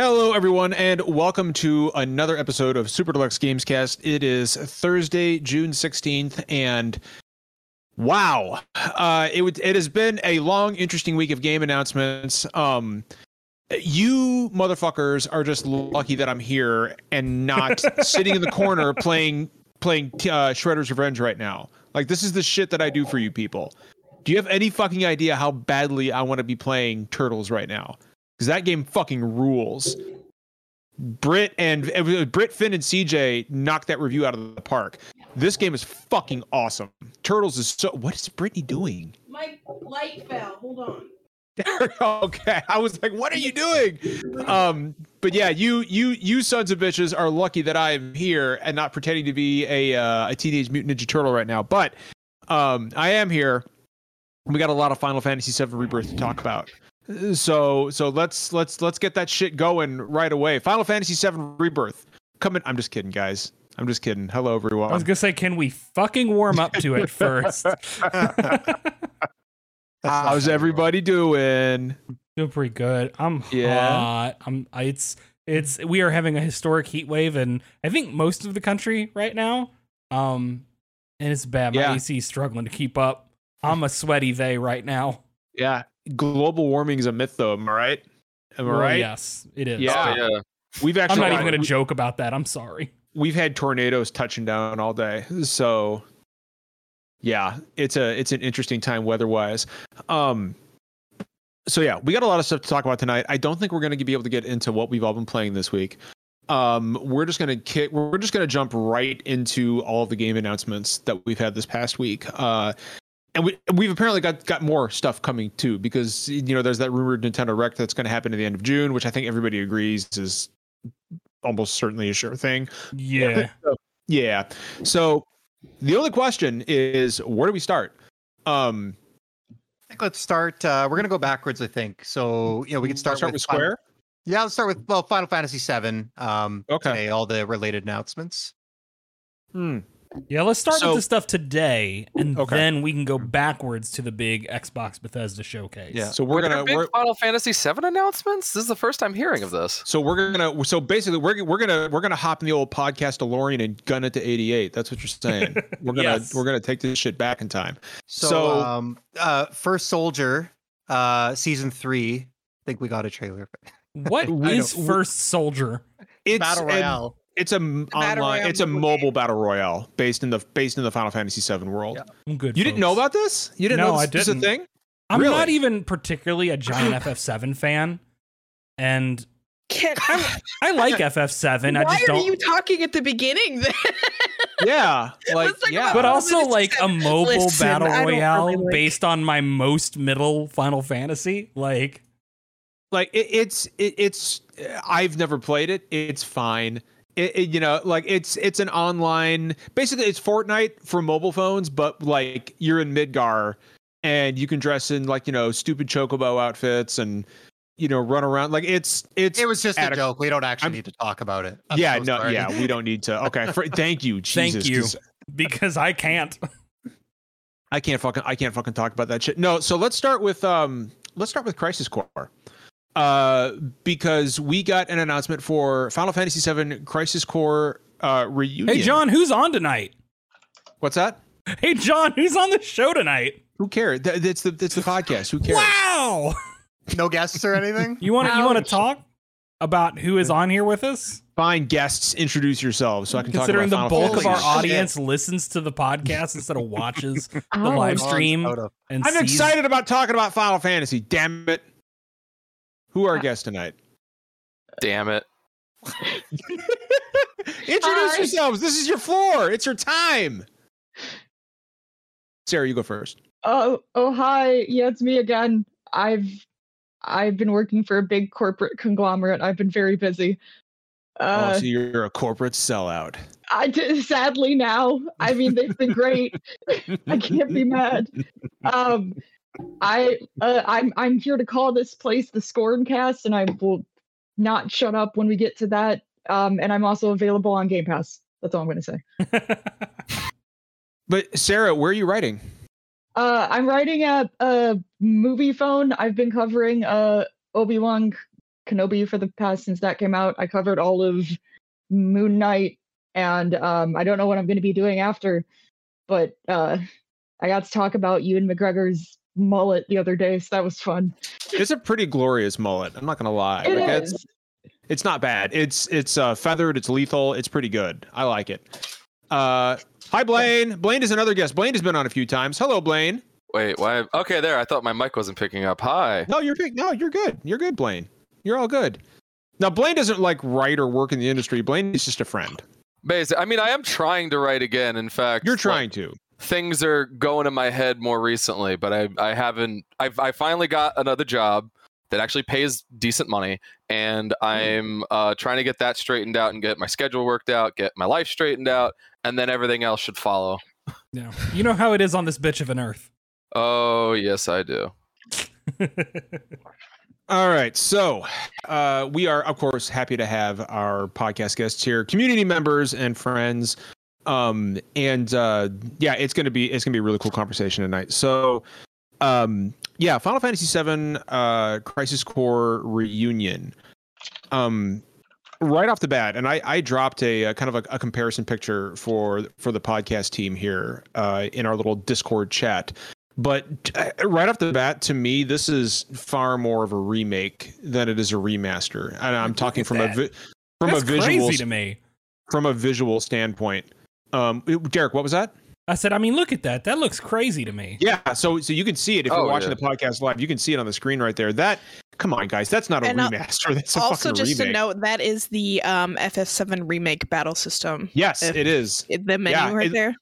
Hello, everyone, and welcome to another episode of Super Deluxe Gamescast. It is Thursday, June 16th, and wow, uh, it, would, it has been a long, interesting week of game announcements. Um, you motherfuckers are just lucky that I'm here and not sitting in the corner playing playing uh, Shredder's Revenge right now. Like, this is the shit that I do for you people. Do you have any fucking idea how badly I want to be playing Turtles right now? Because that game fucking rules. Brit and Brit, Finn, and CJ knocked that review out of the park. This game is fucking awesome. Turtles is so. What is Brittany doing? My light fell. Hold on. okay, I was like, "What are you doing?" Um, but yeah, you you you sons of bitches are lucky that I am here and not pretending to be a uh, a teenage mutant ninja turtle right now. But um, I am here. We got a lot of Final Fantasy VII Rebirth to talk about. So so let's let's let's get that shit going right away. Final Fantasy VII Rebirth coming. I'm just kidding, guys. I'm just kidding. Hello, everyone. I was gonna say, can we fucking warm up to it first? How's everybody doing? Doing pretty good. I'm yeah. hot. I'm. It's it's. We are having a historic heat wave, and I think most of the country right now. Um, and it's bad. My yeah. AC is struggling to keep up. I'm a sweaty they right now. Yeah, global warming is a myth, though. Am I right? Am I well, right? Yes, it is. Yeah, oh, yeah. We've actually. I'm not even going to joke about that. I'm sorry. We've had tornadoes touching down all day, so yeah, it's a it's an interesting time weather-wise. Um, so yeah, we got a lot of stuff to talk about tonight. I don't think we're going to be able to get into what we've all been playing this week. Um, we're just going to kick. We're just going to jump right into all the game announcements that we've had this past week. Uh, and we we've apparently got got more stuff coming too because you know there's that rumored Nintendo Direct that's going to happen at the end of June, which I think everybody agrees is almost certainly a sure thing. Yeah. so, yeah. So the only question is where do we start? Um I think let's start uh we're going to go backwards I think. So, you know, we can start, start with, with Square. Final, yeah, let's start with well Final Fantasy 7 um okay. Today, all the related announcements. Hmm. Yeah, let's start so, with the stuff today, and okay. then we can go backwards to the big Xbox Bethesda showcase. Yeah. So we're gonna big we're, Final Fantasy VII announcements. This is the first time hearing of this. So we're gonna. So basically, we're we're gonna we're gonna hop in the old podcast DeLorean and gun it to eighty eight. That's what you're saying. We're gonna yes. we're gonna take this shit back in time. So, so um, uh, First Soldier, uh, season three. I think we got a trailer. What is First Soldier? It's Battle Royale. It's a online. It's a mobile game. battle royale based in the based in the Final Fantasy VII world. Yeah. I'm good. You folks. didn't know about this? You didn't no, know this, I didn't. this is a thing? I'm really? not even particularly a giant FF7 fan, and I, I like FF7. Why I just don't. are you talking at the beginning? Then? yeah, like yeah, but also like a mobile Listen, battle royale really like... based on my most middle Final Fantasy, like. Like it, it's it, it's I've never played it. It's fine it, it, you know, like it's it's an online. Basically, it's Fortnite for mobile phones, but like you're in Midgar, and you can dress in like you know stupid chocobo outfits and you know run around like it's it's. It was just a joke. We don't actually I'm, need to talk about it. I'm yeah, so no, yeah, we don't need to. Okay, for, thank you, Jesus, thank you, because I can't. I can't fucking I can't fucking talk about that shit. No, so let's start with um let's start with Crisis Core uh, because we got an announcement for Final Fantasy VII Crisis Core uh, reunion. Hey, John, who's on tonight? What's that? Hey, John, who's on the show tonight? Who cares? It's the it's the podcast. Who cares? Wow. No guests or anything. You want to you want to talk about who is on here with us? Fine, guests, introduce yourselves so I can Considering talk about the bulk of our audience listens to the podcast instead of watches the oh, live stream. And I'm sees... excited about talking about Final Fantasy. Damn it. Who are our guests tonight? Damn it. Introduce Hi. yourselves. This is your floor. It's your time. Sarah, you go first. Oh, oh, hi. Yeah, it's me again. I've I've been working for a big corporate conglomerate. I've been very busy. Uh, oh, so you're a corporate sellout. I did, sadly now. I mean, they've been great. I can't be mad. Um, I uh, I'm I'm here to call this place the Scorncast, and I will not shut up when we get to that. Um, and I'm also available on Game Pass. That's all I'm going to say. but Sarah, where are you writing? Uh, I'm writing at a Moviefone. I've been covering uh Obi Wan Kenobi for the past since that came out. I covered all of Moon Knight, and um, I don't know what I'm going to be doing after, but uh, I got to talk about Ewan McGregor's mullet the other day, so that was fun. It's a pretty glorious mullet. I'm not gonna lie. It Like, is. It's, it's not bad. It's it's uh, feathered. It's lethal. It's pretty good. I like it. Uh, hi Blaine. Blaine is another guest. Blaine has been on a few times. Hello, Blaine. Wait, why? Okay, there. I thought my mic wasn't picking up. Hi. No, you're good. No, you're good. You're good, Blaine. You're all good. Now, Blaine doesn't like write or work in the industry. Blaine is just a friend. Basically, I mean, I am trying to write again. In fact, You're like, trying to. Things are going in my head more recently, but I I haven't. I've I finally got another job that actually pays decent money, and I'm uh, trying to get that straightened out and get my schedule worked out, get my life straightened out, and then everything else should follow. Yeah. You know how it is on this bitch of an earth. Oh yes, I do. All right. So, uh, we are, of course, happy to have our podcast guests here, community members and friends. Um, and uh, yeah, it's gonna be it's gonna be a really cool conversation tonight. So, um, yeah, Final Fantasy VII uh, Crisis Core reunion. Um, right off the bat, and I, I dropped a, a kind of a, a comparison picture for for the podcast team here uh, in our little Discord chat. But uh, right off the bat, to me, this is far more of a remake than it is a remaster. And I'm talking from that. a vi- from That's a visual to me. from a visual standpoint. Um, Derek, what was that? I said, I mean, look at that. That looks crazy to me. Yeah, so so you can see it if you're Oh, watching yeah. the podcast live. You can see it on the screen right there. That come on, guys, that's not a And, uh, remaster. That's a also, just remake. to note, that is the um, FF7 remake battle system. yes, if- it is. The menu Yeah, right it- there.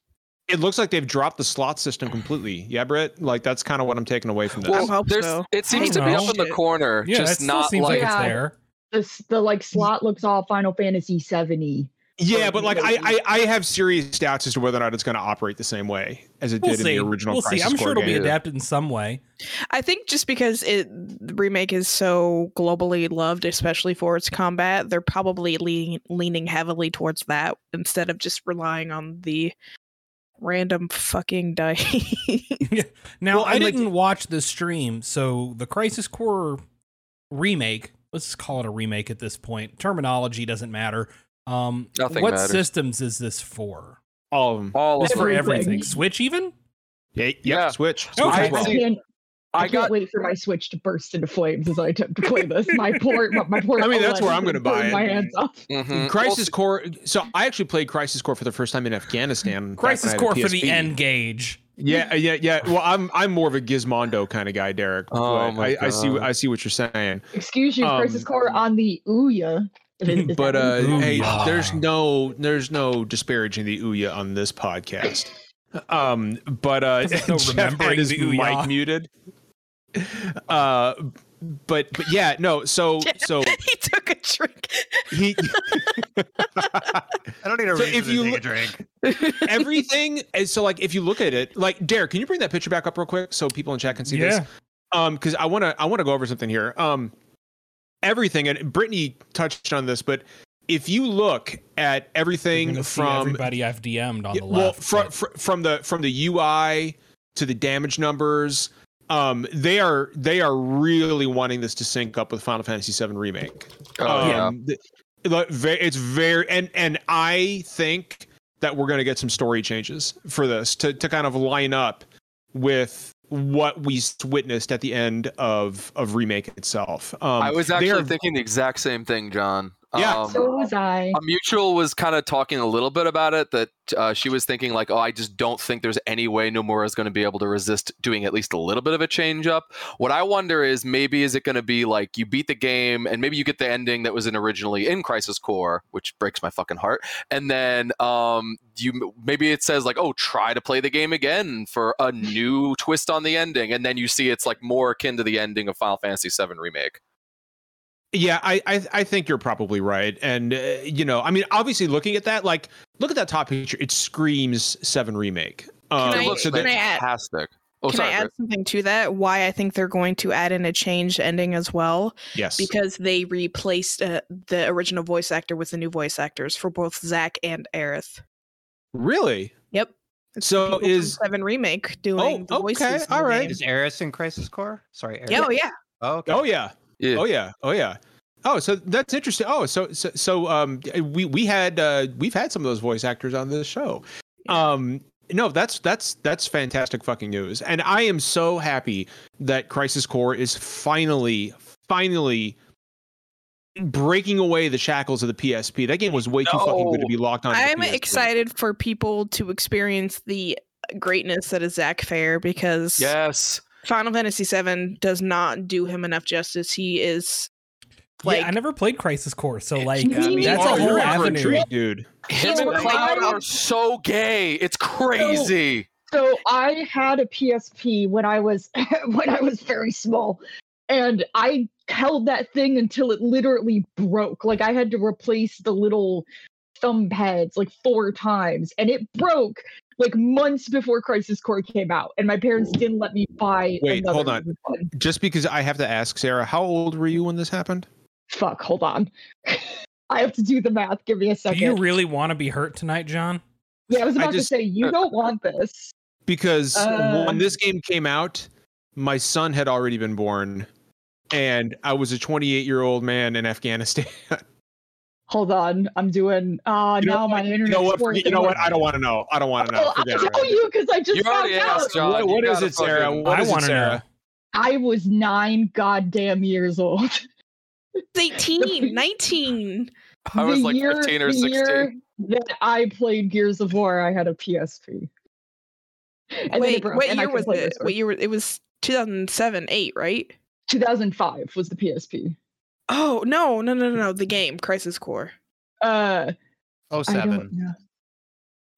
It looks like they've dropped the slot system completely. Yeah, Britt. Like that's kind of what I'm taking away from this. I hope there's so. it seems to don't be know. up in the corner, Yeah, just it still not seems like, like. it's there. This the like slot looks all Final Fantasy 70. Yeah, but like I, I I have serious doubts as to whether or not it's going to operate the same way as it We'll did see. in the original. we'll see. I'm sure it'll be adapted in some way. I think just because it the remake is so globally loved, especially for its combat, they're probably leaning leaning heavily towards that instead of just relying on the random fucking dice. Now, Well, I like- didn't watch the stream, so the Crisis Core remake, let's call it a remake at this point. Terminology doesn't matter. Um, Nothing what matters. systems is this for? All of them. All of It's for. Everything. everything. Switch even? Yeah, yeah. Yeah. Switch. Switch Okay. as well. I can't, I, I can't got wait for my Switch to burst into flames as I attempt to play this. My poor, my, my poor. I mean, that's where I'm gonna buy it. My hands off. Mhm. Crisis Core. So I actually played Crisis Core for the first time in Afghanistan. Crisis I had a Core for the PSP. end gauge. Yeah, yeah, yeah. Well, I'm I'm more of a Gizmondo kind of guy, Derek. Oh but my I, I see I see what you're saying. Excuse you, Um, Crisis Core on the Ouya. Is- is But uh, hey, there's no there's no disparaging the Ouya on this podcast. Um, but uh, There's no Jeff remembering had his the Ouya. mic muted. Uh, but but yeah, no. So so he took a drink. he I don't need a So reason if to you take look- a drink. everything is so like if you look at it like Derek, can you bring that picture back up real quick so people in chat can see this? Um because i want to i want to go over something here um everything and brittany touched on this but if you look at everything from everybody I've DM'd on the well left. from, but- from the from the ui to the damage numbers um they are they are really wanting this to sync up with final fantasy 7 remake Oh, yeah. um, th- like, ve- it's very and and i think that we're going to get some story changes for this to to kind of line up with what we witnessed at the end of of remake itself um I was actually are- thinking the exact same thing, John. Yeah. Um, So was I. a mutual was kind of talking a little bit about it that uh, she was thinking like oh i just don't think there's any way nomura is going to be able to resist doing at least a little bit of a change up what i wonder is maybe is it going to be like you beat the game and maybe you get the ending that was in originally in crisis core which breaks my fucking heart and then um you maybe it says like oh try to play the game again for a new twist on the ending and then you see it's like more akin to the ending of final fantasy 7 remake Yeah, I, I I think you're probably right, and uh, you know, I mean, obviously, looking at that, like, look at that top picture. It screams Seven remake. Um, Can it I- so can that- I add- fantastic oh Can sorry I add Britt. something to that? Why I think they're going to add in a changed ending as well? yes, Because they replaced uh, the original voice actor with the new voice actors for both Zack and Aerith. really. Yep. It's So is- Seven remake doing Oh, the voices? okay, all right. Is Eris in Crisis Core? Sorry, Eris. Yeah, oh yeah. Oh, okay. Oh yeah, yeah oh yeah, oh yeah. Oh, so that's interesting. Oh, so so, so um, we we had uh, we've had some of those voice actors on this show. Um, no, that's that's that's fantastic fucking news, and I am so happy that Crisis Core is finally finally breaking away the shackles of the PSP. That game was way too fucking good to be locked on. I'm excited for people to experience the greatness that is Zack Fair because yes, Final Fantasy VII does not do him enough justice. He is like yeah, I never played Crisis Core, so like uh, that's a whole avenue, treat, dude. Him and Cloud are so gay. It's crazy. So, so I had a PSP when I was when I was very small, and I held that thing until it literally broke. Like I had to replace the little thumb pads like four times, and it broke like months before Crisis Core came out, and my parents didn't let me buy. Wait, hold on. One. Just because I have to ask, Sarah, how old were you when this happened? Fuck, hold on. I have to do the math. Give me a second. Do you really want to be hurt tonight, John? Yeah, I was about I just, to say you uh, don't want this. Because uh, when this game came out, my son had already been born, and I was a 28 year old man in Afghanistan. Hold on, I'm doing. Uh, you now my internet. You know what? You know what? I don't want to know. I don't want to know. I'll tell you because I just you found out. Asked, John. What, what is it, Sarah? What I want to know. I was nine goddamn years old. 18, 19. I was like year, 15 or 16. Year that I played Gears of War, I had a PSP. And Wait, what year was it? What year? It was 2007, 8, right? 2005 was the PSP. Oh no, no, no, no, no! The game Crisis Core. Uh, oh seven.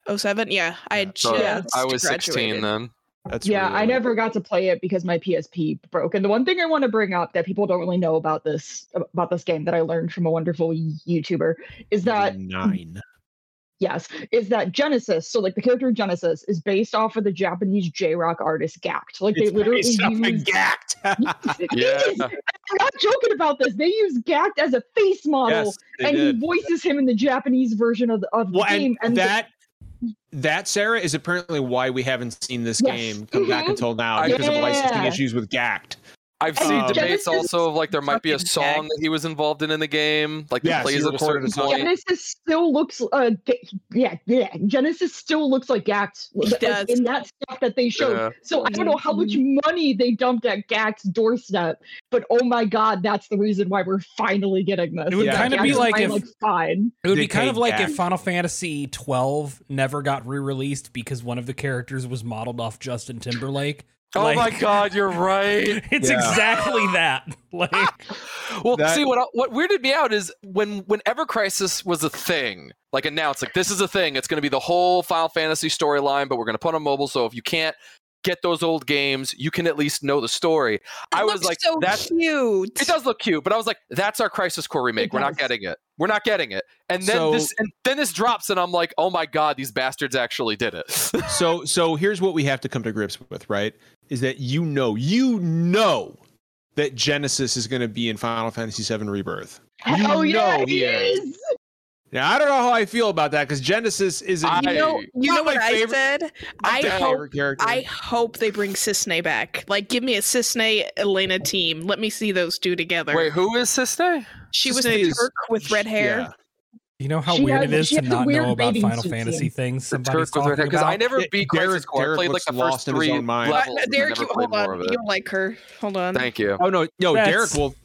Oh seven, yeah. I had so just I was graduated. sixteen then. That's yeah, really I never got to play it because my PSP broke. And the one thing I want to bring up that people don't really know about this about this game that I learned from a wonderful YouTuber is that nine. Yes, is that Genesis? So like the character Genesis is based off of the Japanese J rock artist Gackt. Like it's they literally use Gackt. yeah. I'm not joking about this. They use Gackt as a face model, yes, and did. he voices him in the Japanese version of the, of well, the game. And, and that that Sarah is apparently why we haven't seen this yes. game come back mm-hmm. until now because yeah. of licensing issues with Gackt. I've seen um, debates Genesis also of like there might be a song that he was involved in in the game, like yes, plays at a certain point. Genesis still looks, uh, yeah, yeah. Genesis still looks like Gackt like, in that stuff that they showed. Yeah. So I don't know how much mm-hmm. money they dumped at Gackt's doorstep, but oh my god, that's the reason why we're finally getting this. It would yeah. kind of be like if fine. It would be kind of like if Final Fantasy 12 never got re-released because one of the characters was modeled off Justin Timberlake. Oh like, my God, you're right. It's yeah. exactly that. Like, well, that, see what what weirded me out is when whenever Crisis was a thing, like announced, like this is a thing. It's going to be the whole Final Fantasy storyline, but we're going to put on mobile. So if you can't get those old games, you can at least know the story. It I was like, so that's cute. It does look cute, but I was like, that's our Crisis Core remake. It we're does. not getting it. We're not getting it. And then so, this and then this drops, and I'm like, oh my god, these bastards actually did it. so so here's what we have to come to grips with, right? Is that you know, you know that Genesis is going to be in Final Fantasy VII Rebirth. Oh, you oh yeah, he is. Is. Now I don't know how I feel about that because Genesis is a, you know you know what I said. I hope I hope they bring Cissnei back. Like, give me a Cissnei Elena team. Let me see those two together. Wait, who is Cissnei? She Cissnei was the Turk with red hair. Yeah. You know how she weird has, it is to not know about Final Fantasy things. Somebody's talking about because I never beat Crisis Core. I played like the first three levels. Derek, you, hold on. You don't like her. Hold on. Thank you. Oh no, no, Derek will.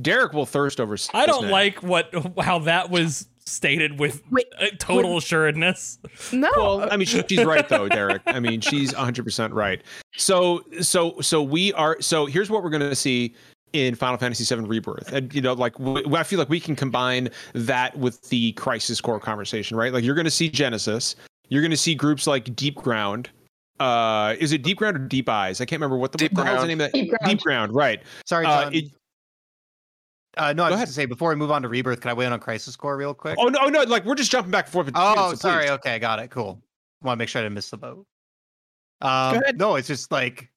Derek will thirst over. I don't like what how that was stated with Wait, total wait. assuredness. No, well, I mean she's right though, Derek. I mean she's 100 percent right. So so so we are. So here's what we're going to see in Final Fantasy VII Rebirth, and you know, like I feel like we can combine that with the Crisis Core conversation, right? Like you're going to see Genesis, you're going to see groups like Deep Ground. Uh, is it Deep Ground or Deep Eyes? I can't remember what the, Deep what the hell's the name of that. Deep Ground, Deep Ground right? Sorry, uh, John. Uh, it, uh, no, I was going to say before we move on to Rebirth, can I weigh in on Crisis Core real quick? Oh no, no, like we're just jumping back and forth. Oh, so sorry. Okay, I got it. Cool. Want to make sure I didn't miss the boat. Um, no, it's just like,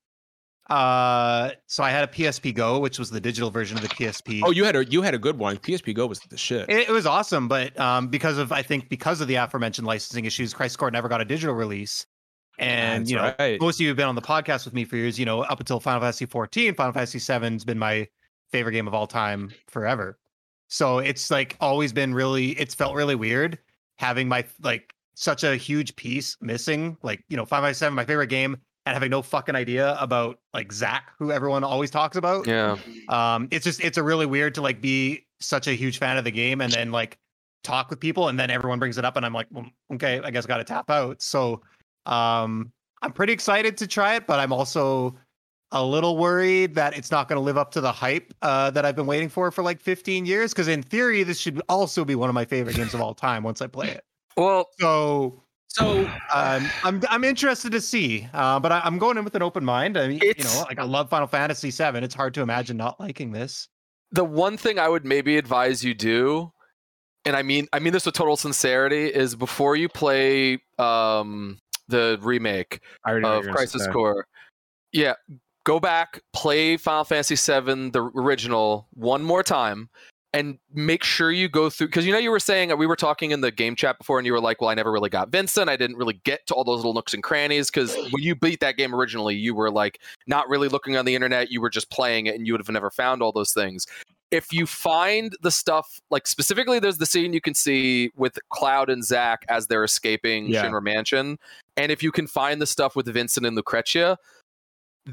uh, so I had a PSP Go, which was the digital version of the PSP. Oh, you had a you had a good one. PSP Go was the shit. It, it was awesome, but um, because of I think because of the aforementioned licensing issues, Crisis Core never got a digital release. And That's you know, right. most of you have been on the podcast with me for years. You know, up until Final Fantasy 14, Final Fantasy 7's been my favorite game of all time forever. So it's like always been really. It's felt really weird having my like such a huge piece missing. Like you know, five by seven, my favorite game, and having no fucking idea about like Zack, who everyone always talks about. Yeah. Um, it's just it's a really weird to like be such a huge fan of the game and then like talk with people and then everyone brings it up and I'm like, well, okay, I guess got to tap out. So, um, I'm pretty excited to try it, but I'm also a little worried that it's not going to live up to the hype uh, that I've been waiting for for like 15 years. Because in theory, this should also be one of my favorite games of all time once I play it. Well, so so um, I'm I'm interested to see, uh, but I, am going in with an open mind. I mean, you know, like I love Final Fantasy VII. It's hard to imagine not liking this. The one thing I would maybe advise you do, and I mean I mean this with total sincerity, is before you play um, the remake of Crisis Core, yeah, go back, play Final Fantasy VII, the original, one more time, and make sure you go through because you know you were saying we were talking in the game chat before and you were like well i never really got vincent. I didn't really get to all those little nooks and crannies. Because when you beat that game originally you were like not really looking on the internet. You were just playing it and you would have never found all those things. If you find the stuff like specifically there's the scene you can see with cloud and zack as they're escaping yeah. shinra mansion and if you can find the stuff with vincent and lucretia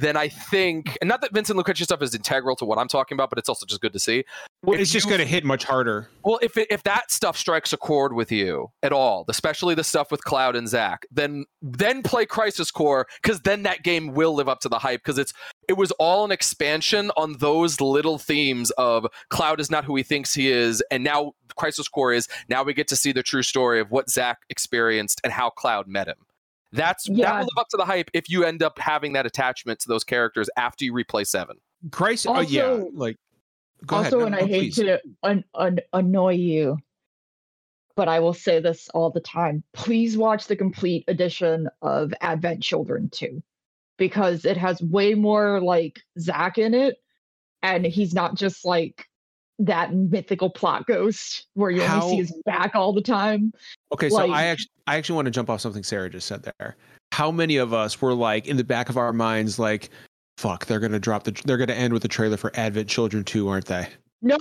then I think, and not that Vincent Lucretia stuff is integral to what I'm talking about, but it's also just good to see. Well, it's just going to hit much harder. Well, if it, if that stuff strikes a chord with you at all, especially the stuff with Cloud and Zack, then then play Crisis Core because then that game will live up to the hype because it's it was all an expansion on those little themes of Cloud is not who he thinks he is, and now Crisis Core is. Now we get to see the true story of what Zack experienced and how Cloud met him. That's yeah. that will live up to the hype if you end up having that attachment to those characters after you replay seven. Christ, also, oh yeah, like also, ahead. and no, I hate to un- un- annoy you, but I will say this all the time: please watch the complete edition of Advent Children two, because it has way more like Zack in it, and he's not just like that mythical plot ghost where you How... only see his back all the time. Okay, like, so I actually I actually want to jump off something Sarah just said there. How many of us were like in the back of our minds like fuck, they're gonna drop the they're gonna end with the trailer for Advent Children 2, aren't they? No,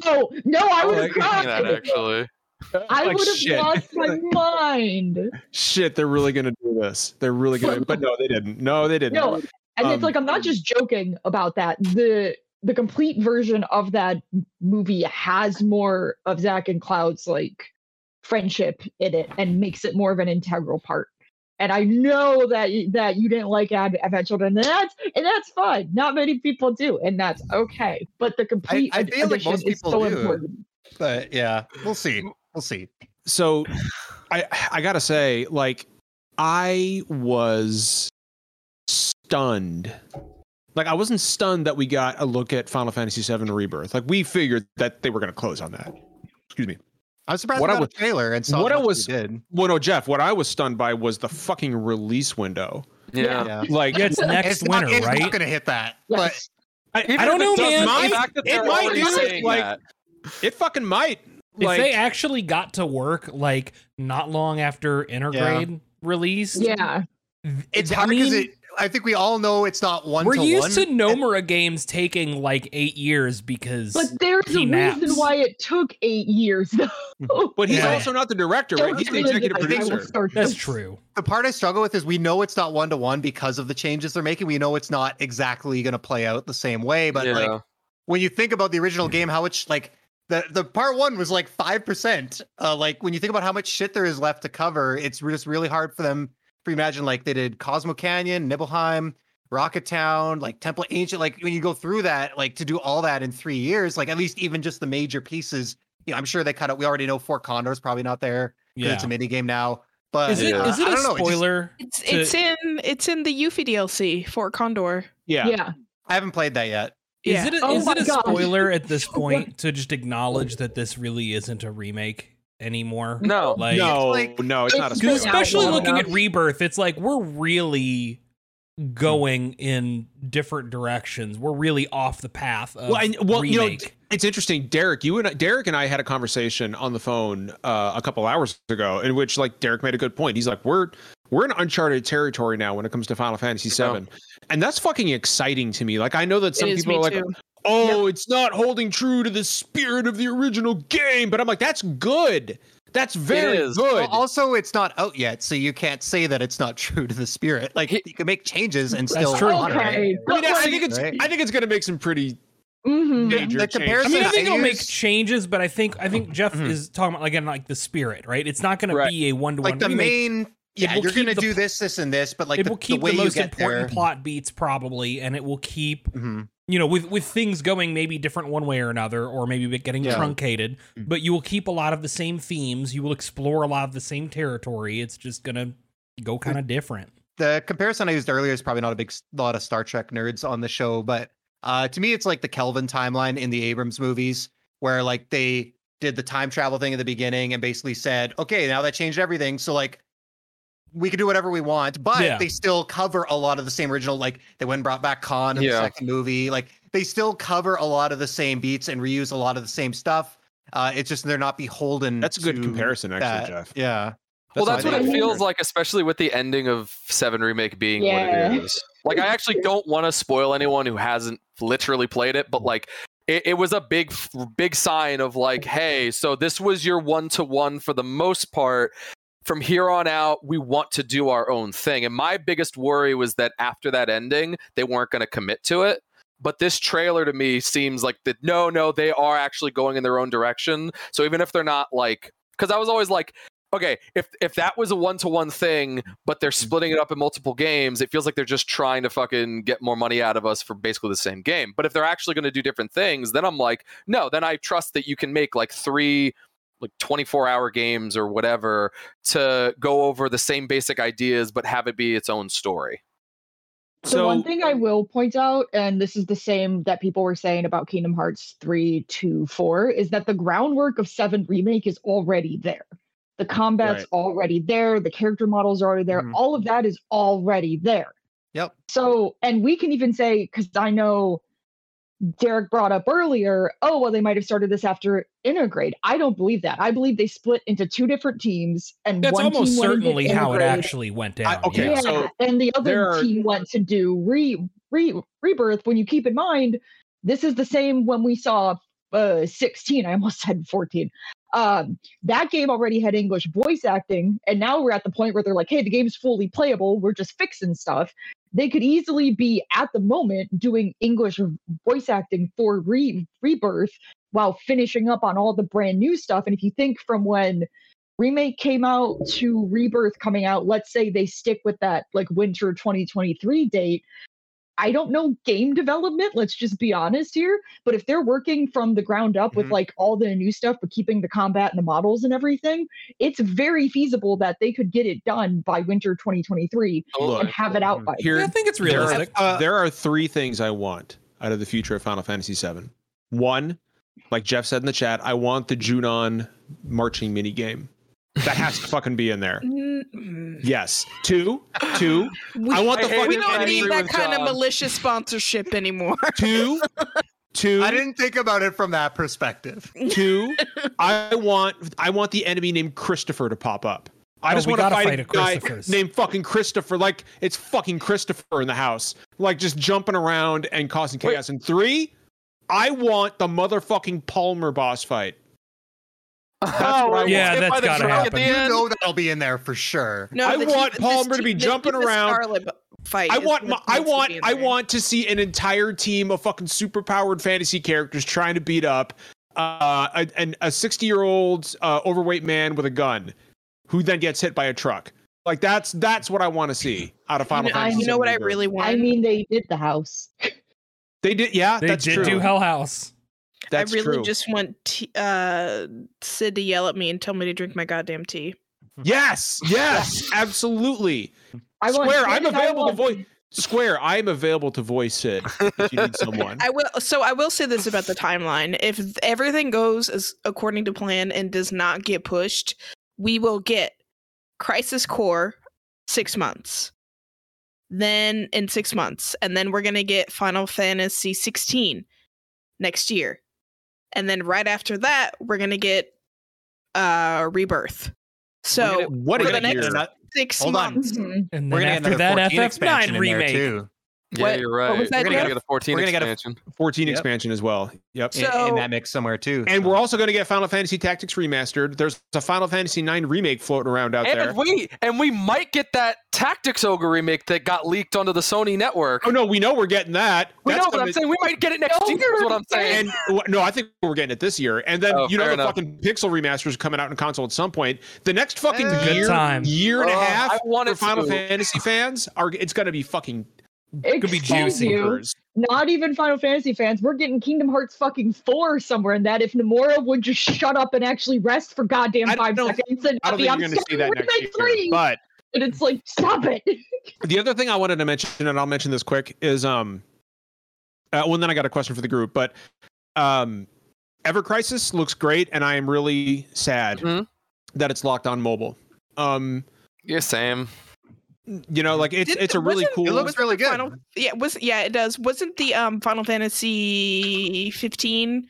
no, I would have cried. That actually. I like, would have lost my mind. Shit, they're really gonna do this. They're really gonna but no, they didn't. No, they didn't. No. And um, it's like I'm not just joking about that. The the complete version of that movie has more of Zack and Cloud's like friendship in it and makes it more of an integral part. And I know that that you didn't like Ad- Advent Children, and that's and that's fine. Not many people do, and that's okay. But the complete I, I feel like most people so do. Important. But yeah, we'll see. We'll see. So, I I gotta say, like, I was stunned like I wasn't stunned that we got a look at Final Fantasy VII Rebirth. Like we figured that they were going to close on that. Excuse me. I was surprised what I was, a trailer and saw what I was did. Well, no, Jeff. What I was stunned by was the fucking release window. Yeah, yeah. like yeah, it's next it's winter, not, it's right? It's not going to hit that. But I, I don't know, man. Might, it might do Like that. it fucking might. If like, they actually got to work like not long after Intergrade yeah. released, yeah, it's hard because it I think we all know it's not one. To one. We're to used one. to Nomura games taking like eight years because. But there's a naps. reason why it took eight years. Though. but he's yeah. also not the director, right? He's the executive producer. That's true. The part I struggle with is we know it's not one to one because of the changes they're making. We know it's not exactly going to play out the same way. But yeah. like when you think about the original game, how much like the the part one was like five percent. Uh, like when you think about how much shit there is left to cover, it's just really hard for them imagine like they did Cosmo Canyon, Nibelheim, Rocket Town, like Temple Ancient. Like when you go through that, like to do all that in three years, like at least even just the major pieces. You know, I'm sure they cut out. We already know Fort Condor is probably not there. Yeah, it's a mini game now. But is it, uh, is it a spoiler? It's, just, it's, to... it's in it's in the Yuffie DLC Fort Condor. Yeah, yeah. I haven't played that yet. Is yeah. it a, oh is it a spoiler at this point to just acknowledge that this really isn't a remake? Anymore. No, like no, like, no, it's, it's not. A especially looking enough. at Rebirth, it's like we're really going in different directions. We're really off the path. well, and, well, remake. you know, it's interesting. Derek, you and Derek and I had a conversation on the phone uh, a couple hours ago, in which like Derek made a good point. He's like, we're we're in uncharted territory now when it comes to Final Fantasy VII, and that's fucking exciting to me. Like I know that some people are like, too. Oh, yep. it's not holding true to the spirit of the original game. But I'm like, that's good. That's very good. Well, also, it's not out yet, so you can't say that it's not true to the spirit. Like you can make changes and still That's true. honor okay. it. I, mean, I think it's right? I think it's going to make some pretty Mm-hmm. Major the comparison. I mean, I think it'll make changes, but I think I think Jeff mm-hmm. is talking about again like the spirit, right? It's not going right. to be a one to one. Like the main, yeah, you're going to do this, this, and this, but like it the, will keep the, the most important there. plot beats probably, and it will keep mm-hmm you know, with with things going maybe different one way or another, or maybe getting yeah. truncated, mm. but you will keep a lot of the same themes. You will explore a lot of the same territory. It's just gonna go kind of different. The comparison I used earlier is probably not a big lot of Star Trek nerds on the show, but uh, to me, it's like the Kelvin timeline in the Abrams movies, where like they did the time travel thing at the beginning and basically said, okay, now that changed everything. So like we can do whatever we want, but yeah. they still cover a lot of the same original. Like they went and brought back Khan in yeah. the second movie. Like they still cover a lot of the same beats and reuse a lot of the same stuff. Uh, it's just they're not beholden. That's a good comparison, actually, that. Jeff. Yeah. That's well, that's what it feels like, especially with the ending of Seven Remake being yeah. what it is. Like, I actually don't want to spoil anyone who hasn't literally played it, but like, it, it, was a big, big sign of like, hey, so this was your one to one for the most part, from here on out, we want to do our own thing. And my biggest worry was that after that ending, they weren't going to commit to it. But this trailer to me seems like that no, no, they are actually going in their own direction. So even if they're not like, because I was always like, okay, if if that was a one to one thing, but they're splitting it up in multiple games, it feels like they're just trying to fucking get more money out of us for basically the same game. But if they're actually going to do different things, then I'm like, no, then I trust that you can make like three like 24 hour games or whatever to go over the same basic ideas but have it be its own story. So the one thing I will point out, and this is the same that people were saying about Kingdom Hearts 3 to 4, is that the groundwork of 7 Remake is already there. The combat's right. already there, the character models are already there, mm-hmm. all of that is already there. Yep. So, and we can even say, because I know Derek brought up earlier, oh, well, they might have started this after Intergrade. I don't believe that. I believe they split into two different teams, and that's one almost team certainly how it actually went down. I, okay, yeah, so and the other are... team went to do re, re rebirth. When you keep in mind, this is the same when we saw uh, 16. I almost said 14. Um, that game already had English voice acting, and now we're at the point where they're like, "Hey, the game's fully playable. We're just fixing stuff." They could easily be at the moment doing English voice acting for Re- Rebirth while finishing up on all the brand new stuff. And if you think from when Remake came out to Rebirth coming out, let's say they stick with that like winter 2023 date, I don't know game development, let's just be honest here. But if they're working from the ground up mm-hmm. with like all the new stuff, but keeping the combat and the models and everything, it's very feasible that they could get it done by winter 2023 Look, and have it out by here. I think it's realistic. There are, uh, there are three things I want out of the future of Final Fantasy VII. One, like Jeff said in the chat, I want the Junon marching mini game. That has to fucking be in there. Mm-hmm. Yes. Two. Two. We, I want the fucking. We don't need that kind John. of malicious sponsorship anymore. Two. Two. I didn't think about it from that perspective. Two. I want. I want the enemy named Christopher to pop up. I oh, just want to fight, fight, a guy named fucking Christopher. Like it's fucking Christopher in the house. Like just jumping around and causing chaos. Wait. And three. I want the motherfucking Palmer boss fight. Oh, yeah, that's got to happen. You know that'll be in there for sure. No, I want Palmer to be jumping around. Fight I want, my, I want, I want to see an entire team of fucking superpowered fantasy characters trying to beat up uh, a, a 60 year old uh, overweight man with a gun, who then gets hit by a truck. Like that's that's what I want to see out of Final you know, Fantasy. You know what I really want? I mean, they did the house. They did, yeah. They that's did true. do Hell House. That's I really true. just want t- uh, Cid to yell at me and tell me to drink my goddamn tea. Yes, yes, absolutely. I Square, I'm available to voice. Square, I'm available to voice it if you need someone. I will. So I will say this about the timeline: if everything goes as according to plan and does not get pushed, we will get Crisis Core six months. Then in six months, and then we're gonna get Final Fantasy 16 next year and then right after that we're gonna get uh rebirth. So gonna, what for the next six Hold months on. and then after that ff9 remake. too Yeah, What- you're right. We're gonna get a 14 We're gonna get a- expansion. 14 Yep. expansion as well. Yep. in, in So- that mix somewhere too. And so. we're also going to get Final Fantasy Tactics remastered. There's a Final Fantasy 9 remake floating around out there. And we and we might get that Tactics Ogre remake that got leaked onto the Sony network. Oh no, we know we're getting that. we That's know, but I'm saying we might get it next year. Is what I'm saying. And no, I think we're getting it this year. And then Oh, you know the enough. fucking Pixel remasters are coming out in console at some point. The next fucking Uh, year, time. year and a Oh, half I want for Final to. Fantasy fans are it's going to be fucking Excuse could be juicy. you. Not even Final Fantasy fans. We're getting Kingdom Hearts fucking four somewhere in that. If Nomura would just shut up and actually rest for goddamn five seconds and I don't think I'm you're going to see that next year. three. But and it's like, stop it. the other thing I wanted to mention, and I'll mention this quick, is um, uh, well, then I got a question for the group, but um, Ever Crisis looks great, and I am really sad Mhm. that it's locked on mobile. Um, yeah, same. You know, like it's Didn't- it's a really cool. It looks really the good. Final, yeah, was yeah, it does. Wasn't the um Final Fantasy 15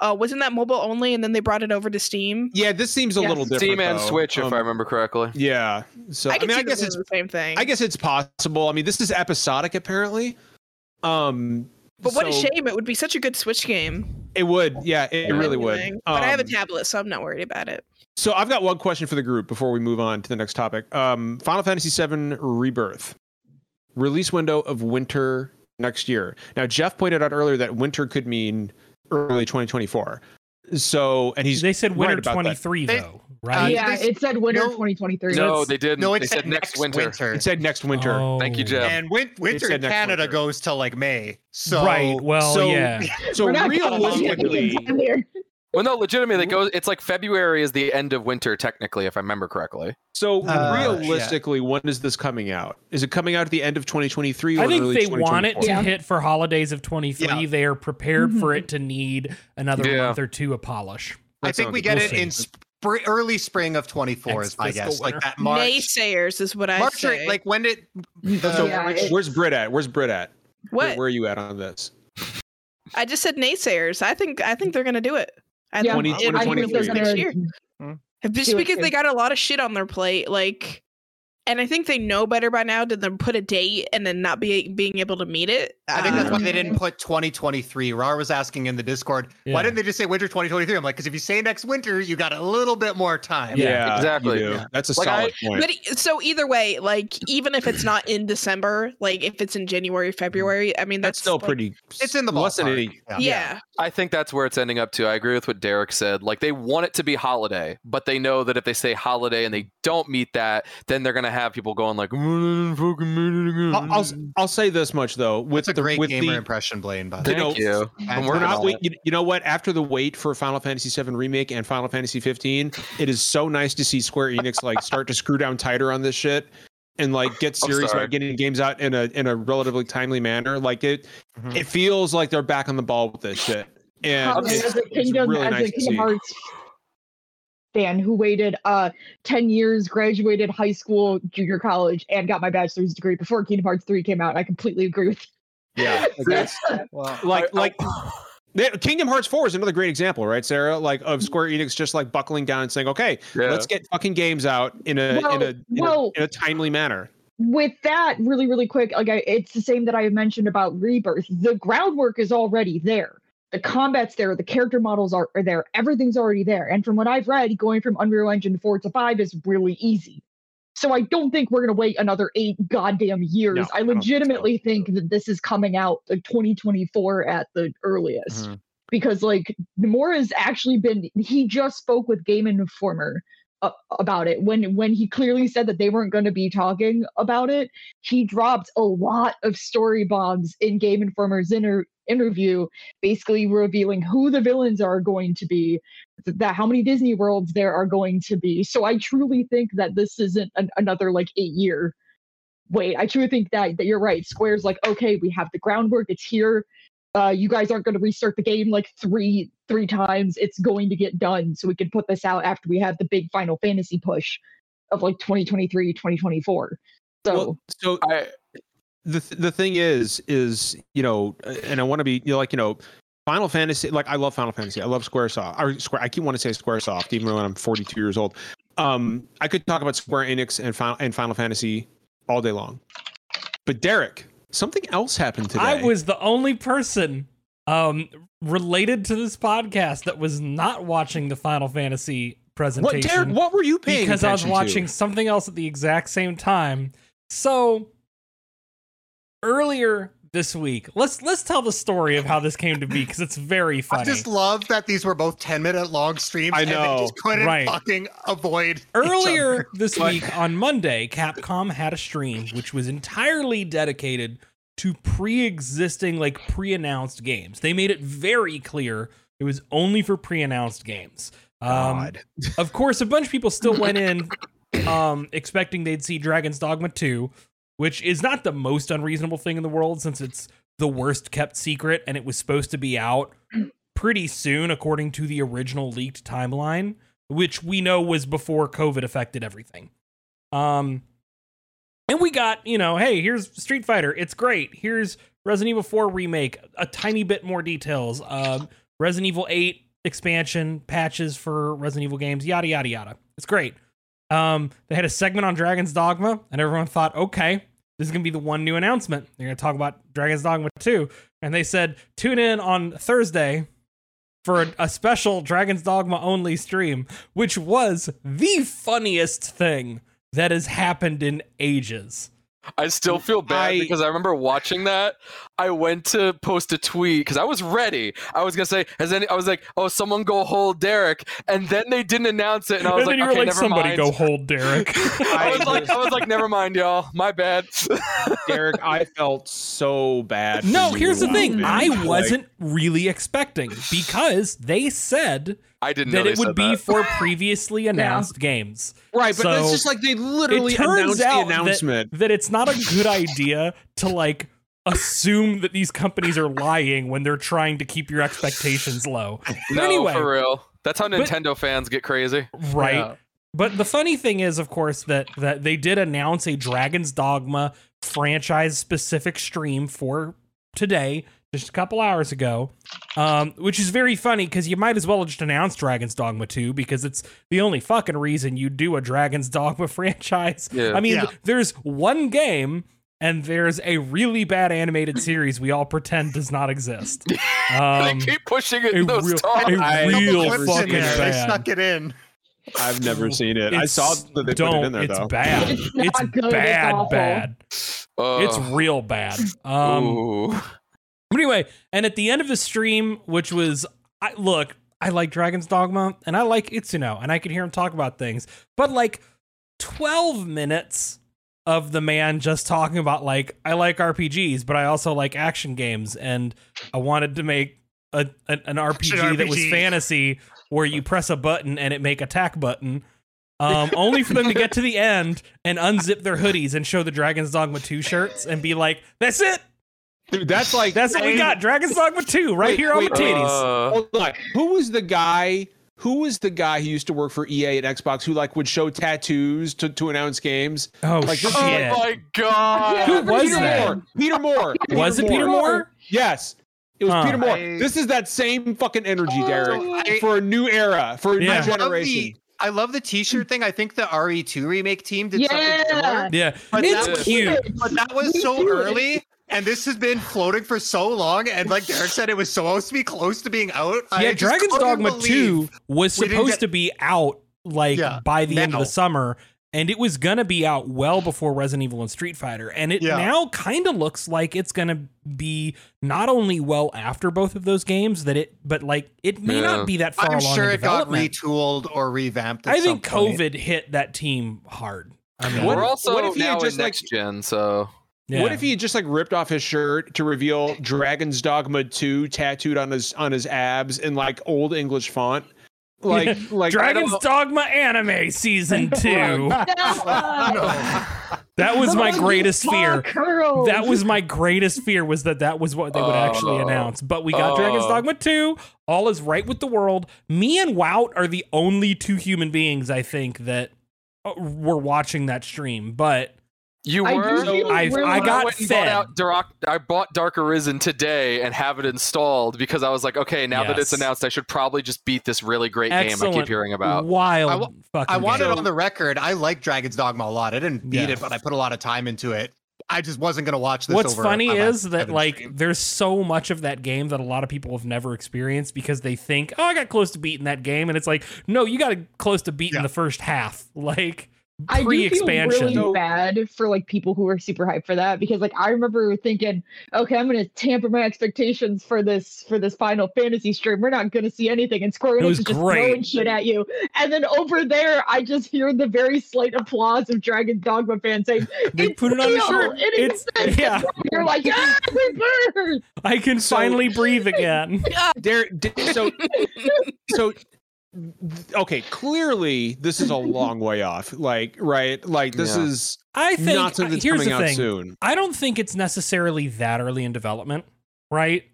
uh wasn't that mobile only and then they brought it over to Steam? yeah, this seems a Yes. little different. Steam and though. Switch, if Um, I remember correctly. Yeah. So I I, mean, I guess it's the same thing. I guess it's possible. I mean, this is episodic apparently. Um, but what a shame! It would be such a good Switch game. It would. Yeah, it, it really would. Anything. But I have a Um, tablet, so I'm not worried about it. So I've got one question for the group before we move on to the next topic. Um, Final Fantasy VII Rebirth release window of winter next year. Now Jeff pointed out earlier that winter could mean early 2024. So and he's they said right winter about that. 23 They- though, Uh, yeah, it said winter no- 2023. No, they didn't. no, it they said said next winter. It said next winter. Oh. Thank you, Jeff. And win- winter in Canada winter. goes till like May. So right. Well, so- yeah. So realistically, here. Well, no, legitimately, it goes. It's like February is the end of winter, technically, if I remember correctly. so Uh, realistically, when is this coming out? Is it coming out at the end of 2023 or I think early they want it to Yeah. hit for holidays of 23. Yeah. They are prepared for it to need another Yeah. month or two of polish. I think we get we'll it see. in spring, early spring of 24 is my guess. fiscal Like that March. Naysayers is what I March or- say. like when did mm, So Yeah, where's, it- where's Brit at? Where's Brit at? Where, what? where are you at on this? I just said naysayers. I think I think they're gonna do it. I Yeah, think 20 it'll I think released they're 2023. next year. Just because they got a lot of shit on their plate, like, and I think they know better by now than to put a date and then not be being able to meet it. I think that's why Um, they didn't put 2023. Rar was asking in the Discord, Yeah. why didn't they just say winter 2023? I'm like, because if you say next winter, you got a little bit more time. Yeah, exactly. Yeah. That's a Like, solid I- point. But so either way, like even if it's not in December, like if it's in January, February, I mean that's, that's, still like- pretty. It's in the less than ballpark. a- Yeah. Yeah. I think that's where it's ending up to. I agree with what Derek said. Like they want it to be holiday, but they know that if they say holiday and they don't meet that, then they're gonna have people going like, "Mm, fucking made it again." I'll, I'll I'll say this much though. With That's a the great with gamer the, impression, Blaine. By the you way. know, Thank you. I'm we're not on wait, it. you, you know what? After the wait for Final Fantasy VII remake and Final Fantasy 15, it is so nice to see Square Enix like start to screw down tighter on this shit and like get serious about getting games out in a in a relatively timely manner. Like it, Mhm. it feels like they're back on the ball with this shit. And it's, as a it's Kingdom, really as nice a to Kingdom see. Hearts fan who waited uh 10 years, graduated high school, junior college, and got my bachelor's degree before Kingdom Hearts 3 came out. I completely agree with Yeah, that's, like I- like Kingdom Hearts 4 is another great example, right, Sarah? Like of Square Enix just like buckling down and saying, "Okay, Yeah. let's get fucking games out in a in a in, well- a in a timely manner." with that really really quick like I, it's the same that i mentioned about rebirth the groundwork is already there the combat's there the character models are, are there everything's already there and from what i've read going from unreal engine 4 to 5 is really easy so i don't think we're going to wait another eight goddamn years No, i I think so. legitimately think that this is coming out like 2024 at the earliest Mm-hmm. Mhm. because like Nomura has actually been he just spoke with Game Informer about it. When when he clearly said that they weren't going to be talking about it he dropped a lot of story bombs in Game Informer's inter- interview basically revealing who the villains are going to be that how many Disney worlds there are going to be. So I truly think that this isn't an, another like 8 year wait. I truly think that that you're right. Square's like okay we have the groundwork. It's here. Uh, you guys aren't going to restart the game like three three times. It's going to get done, so we can put this out after we have the big Final Fantasy push of like 2023, 2024. So Well, so I, the th- the thing is is you know, and I want to be you know, like you know, Final Fantasy. Like I love Final Fantasy. I love SquareSoft. Or Square. I keep wanting to say SquareSoft, even when I'm 42 years old. Um, I could talk about Square Enix and Final and Final Fantasy all day long. But Derek, something else happened today. I was the only person um, related to this podcast that was not watching the Final Fantasy presentation. What, Derek, what were you paying? Because I was watching to? something else at the exact same time. So earlier this week, let's let's tell the story of how this came to be because it's very funny. I just love that these were both 10 minute long streams. I And know, they just couldn't right. fucking avoid. each Earlier other. this week on Monday, Capcom had a stream which was entirely dedicated to pre-existing like pre-announced games. They made it very clear it was only for pre-announced games. Um, of course, a bunch of people still went in um, expecting they'd see Dragon's Dogma 2, which is not the most unreasonable thing in the world since it's the worst kept secret and it was supposed to be out pretty soon according to the original leaked timeline, which we know was before COVID affected everything. Um and we got, you know, hey, here's Street Fighter. It's great. Here's Resident Evil 4 remake, a tiny bit more details. Um Resident Evil 8 expansion, patches for Resident Evil games, yada yada yada. It's great. Um, they had a segment on Dragon's Dogma, and everyone thought, okay, this is gonna be the one new announcement. They're gonna talk about Dragon's Dogma 2. And they said, tune in on Thursday for a, a special Dragon's Dogma only stream, which was the funniest thing that has happened in ages. I still feel bad I- because I remember watching that. I went to post a tweet because I was ready. I was gonna say, "Has any?" I was like, "Oh, someone go hold Derek," and then they didn't announce it, and I was and then like, you were "Okay, like, never somebody mind." go hold Derek. I was like, I was like, "Never mind, y'all. My bad." Derek, I felt so bad. no, here's the thing. it. I wasn't really expecting because they said I didn't know that they it would be that. for previously announced games. right, but it's just like they literally it turns announced out the announcement. That, that it's not a good idea to like assume that these companies are lying when they're trying to keep your expectations low. no, anyway. for real. That's how But- Nintendo fans get crazy. Right. Yeah. But the funny thing is, of course, that that they did announce a Dragon's Dogma franchise specific stream for today, just a couple hours ago, um, which is very funny because you might as well just announce Dragon's Dogma 2 because it's the only fucking reason you do a Dragon's Dogma franchise. Yeah. I mean, Yeah. th- there's one game and there's a really bad animated series we all pretend does not exist. Um, they keep pushing it a in those real- talks. a I- real Clips in fucking there. They snuck it in. I've never seen it. I saw that they put it in there it's though. bad. It's not It's, good, bad, awful. bad. Ugh. It's real bad. Um, Ooh. anyway, and at the end of the stream, which was, I look, I like Dragon's Dogma and I like Itsuno, and I could hear him talk about things, but like twelve minutes of the man just talking about like I like RPGs, but I also like action games, and I wanted to make a, a an RPG, that was fantasy where you press a button and it make attack button. Um, only for them to get to the end and unzip their hoodies and show the Dragon's Dogma 2 shirts and be like, "That's it. Dude, that's like That's what we got. Dragon's Dogma 2 right Wait, here on wait, the titties." Uh, Hold on. Who was the guy? Who was the guy who used to work for EA and Xbox who like would show tattoos to, to announce games? oh like, shit. oh my god. Who was Peter that? Moore. Peter Moore. Was it Peter Moore? Yes. It was Huh. Peter Moore. I- this is that same fucking energy, oh, Derek, I- for a new era, for a Yeah. new generation. I love the T-shirt thing. I think the RE2 remake team did something Yeah. similar. Yeah. But it's that was- cute. But that was so early, and this has been floating for so long. And like Derek said, it was supposed to be close to being out. Yeah, just Dragon's Dogma 2 was supposed get- to be out like Yeah, by the end of the summer and it was going to be out well before Resident Evil and Street Fighter and it Yeah. now kind of looks like it's going to be not only well after both of those games that it but like it may Yeah. not be that far I'm along sure in it got retooled or revamped. At I think some point. COVID hit that team hard. I mean, What We're if- also what if he had now in just, like- next gen, so yeah. What if he just like ripped off his shirt to reveal Dragon's Dogma 2 tattooed on his on his abs in like old English font? Like like Dragon's Dogma anime season 2. No. That was my greatest fear. Curl. That was my greatest fear was that that was what they would actually Oh. announce. But we got Dragon's Oh. Dogma 2. All is right with the world. Me and Wout are the only two human beings I think that uh, were watching that stream. But you were. do I've- really I got went and fed. bought out Dark, I bought Dark Arisen today and have it installed because I was like, okay, now that it's announced, I should probably just beat this really great game I keep hearing about. wild I wa- fucking I want game. it on the record. I like Dragon's Dogma a lot. I didn't beat Yeah. it, but I put a lot of time into it. I just wasn't gonna watch this. What's funny is that like stream. there's so much of that game that a lot of people have never experienced because they think, oh, I got close to beating that game, and it's like, no, you got close to beating yeah. the first half. Like I do feel really bad for like people who are super hyped for that because like I remember thinking, okay, I'm gonna tamper my expectations for this for this Final Fantasy stream. We're not gonna see anything, and Square Enix is just great. throwing shit at you. And then over there, I just hear the very slight applause of Dragon Dogma fans saying, "They put it on the shirt. It's, it's yeah." You're like, yeah, I can so, finally breathe again. there, so so okay clearly this is a long way off like right? Like this yeah. is i think not something that's here's coming the thing. soon. I don't think it's necessarily that early in development right?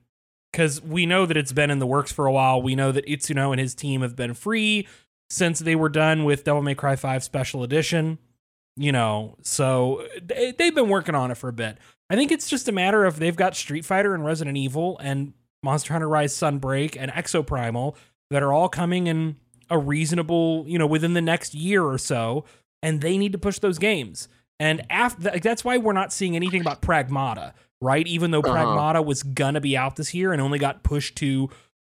Because we know that it's been in the works for a while. We know that itsuno and his team have been free since they were done with devil may cry 5 special edition you know? So they've been working on it for a bit. I think it's just a matter of they've got street fighter and resident evil and monster hunter rise sunbreak and exoprimal that are all coming in a reasonable, you know, within the next year or so, and they need to push those games. And after that's why we're not seeing anything about Pragmata, right? Even though uh-huh. Pragmata was gonna be out this year and only got pushed to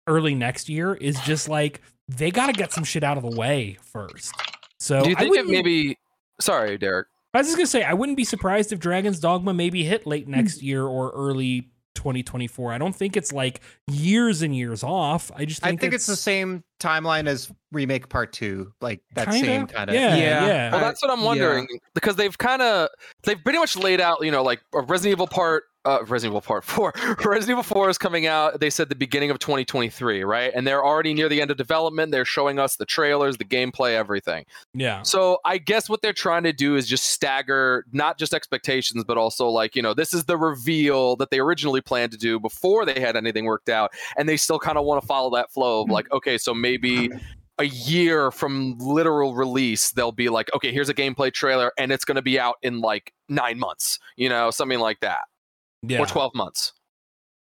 early next year, is just like they got to get some shit out of the way first. So do you think it maybe? Sorry, Derek. I was just gonna say I wouldn't be surprised if Dragon's Dogma maybe hit late next year or early 2024. I don't think it's like years and years off. I just think I think it's, it's the same timeline as remake part two, like that kinda? same kind of yeah, yeah. yeah. Well, that's what I'm wondering yeah. because they've kind of they've pretty much laid out, you know, like a Resident Evil part uh, Resident Evil Part 4. Resident Evil 4 is coming out, they said the beginning of 2023, right? And they're already near the end of development. They're showing us the trailers, the gameplay, everything. Yeah. So I guess what they're trying to do is just stagger not just expectations, but also like, you know, this is the reveal that they originally planned to do before they had anything worked out. And they still kind of want to follow that flow of like, okay, so maybe a year from literal release, they'll be like, okay, here's a gameplay trailer and it's going to be out in like nine months, you know, something like that yeah. or 12 months.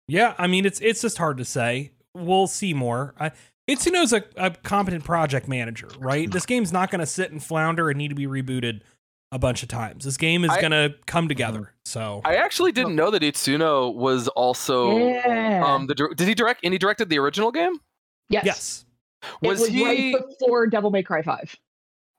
Yeah, I mean it's it's just hard to say. We'll see more. I, Itsuno's a, a competent project manager, right? This game's not going to sit and flounder and need to be rebooted a bunch of times. This game is going to come together. So I actually didn't know that Itsuno was also yeah. um the did he direct and he directed the original game? Yes. Yes. Was, was he right before Devil May Cry 5?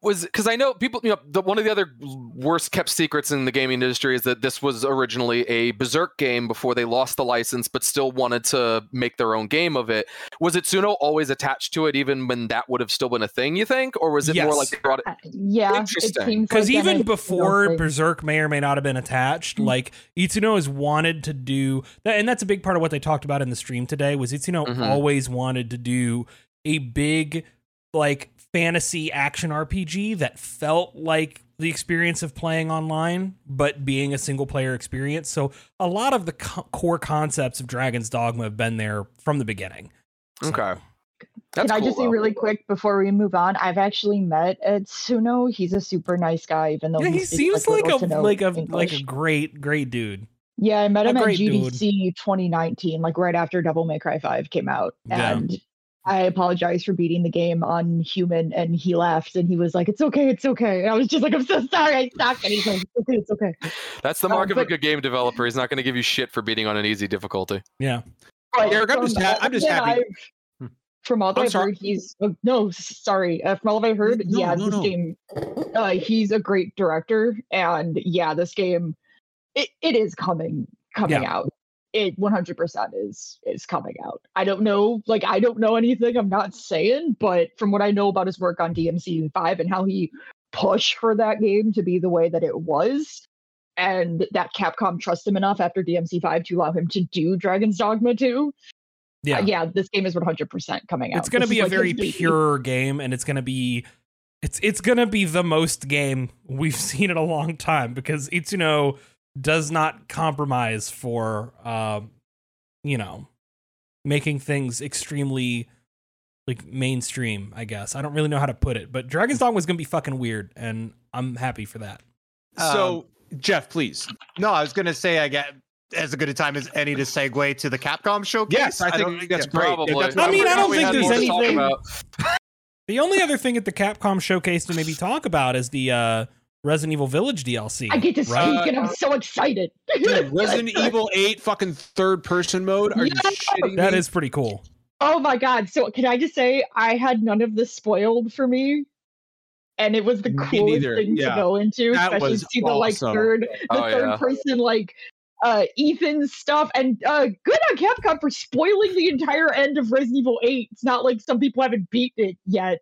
Was because I know people, you know, the, one of the other worst kept secrets in the gaming industry is that this was originally a Berserk game before they lost the license, but still wanted to make their own game of it. Was Itsuno always attached to it, even when that would have still been a thing? You think, or was it yes. more like they brought it? Uh, yeah, interesting. Because like even before Berserk may or may not have been attached, mm-hmm. like Itsuno has wanted to do that, and that's a big part of what they talked about in the stream today. Was Itsuno mm-hmm. always wanted to do a big like fantasy action RPG that felt like the experience of playing online, but being a single player experience. So a lot of the co- core concepts of Dragon's Dogma have been there from the beginning. So. Okay. That's Can I just say really quick before we move on? I've actually met Itsuno. He's a super nice guy, even though yeah, he seems like, like a like a English. like a great great dude. Yeah, I met him at GDC dude. 2019, like right after Devil May Cry 5 came out, yeah. and I apologize for beating the game on human. And he laughed and he was like, It's okay, it's okay. And I was just like, I'm so sorry, I suck. And he's like, It's okay, it's okay. That's the mark um, of a good game developer. He's not going to give you shit for beating on an easy difficulty. Yeah. Eric, I'm just, ha- I'm just happy. I've, from all that I've heard, he's oh, no, sorry. Uh, from all I've heard, no, yeah, no, this no. game, uh, he's a great director, and yeah, this game, it, it is coming coming yeah. out it 100% is is coming out. I don't know, like I don't know anything. I'm not saying, but from what I know about his work on DMC5 and how he pushed for that game to be the way that it was, and that Capcom trust him enough after DMC5 to allow him to do Dragon's Dogma 2. Uh, yeah, uh, yeah, this game is 100% coming out. It's going to be a like very pure game, and it's going to be it's it's going to be the most game we've seen in a long time because Itsuno does not compromise for uh, you know making things extremely like mainstream i guess. I don't really know how to put it but dragon's dogma was gonna be fucking weird and i'm happy for that. So um, jeff please. no i was gonna say i get as good a time as any to segue to the capcom showcase. Yes i, think, think that's great. probably. That's i mean i don't think there's anything the only other thing at the capcom showcase to maybe talk about is the uh Resident Evil Village DLC. I get to speak, right? and I'm so excited. Dude, Resident Evil 8 fucking third person mode? Are you shitting That me? is pretty cool. Oh my god! So can I just say I had none of this spoiled for me, and it was the coolest thing yeah. to go into, That especially was to see the like awesome. third, the Oh, third yeah. person like uh Ethan's stuff, and uh good on Capcom for spoiling the entire end of Resident Evil Eight. It's not like some people haven't beaten it yet,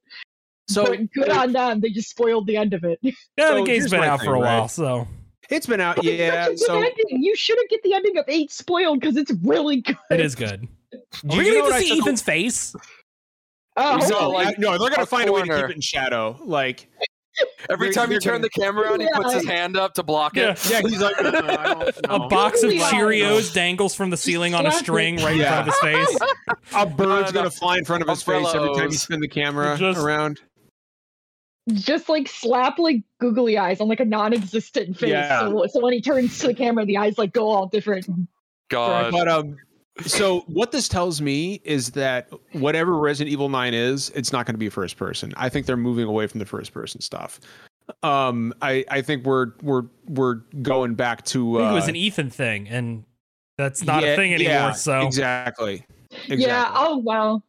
So but good on them. They just spoiled the end of it. Yeah, So the game's here's been out thing, for a while, right? so it's been out, But yeah. such good So ending. you shouldn't get the ending of Eight spoiled because it's really good. it is good. do We're you know gonna get to see took a- Ethan's face. Oh, So, No, like, no, they're gonna a find a way to keep it in shadow. Like, Every They're- time you turn gonna- the camera on, he puts his hand up to block it. yeah, he's like, "No, no, I don't A box of Cheerios dangles from the ceiling on a string right in front of his face. a bird's no. gonna fly in front of his face every time you spin the camera Just- around. Just like slap like googly eyes on like a non-existent face. Yeah. So, so when he turns to the camera, the eyes like go all different. God. But um, so what this tells me is that whatever Resident Evil Nine is, it's not going to be first person. I think they're moving away from the first person stuff. Um, I I think we're we're we're going back to. I think Uh, it was an Ethan thing, and that's not yeah, a thing anymore. yeah, so exactly. Exactly. Yeah. Oh well.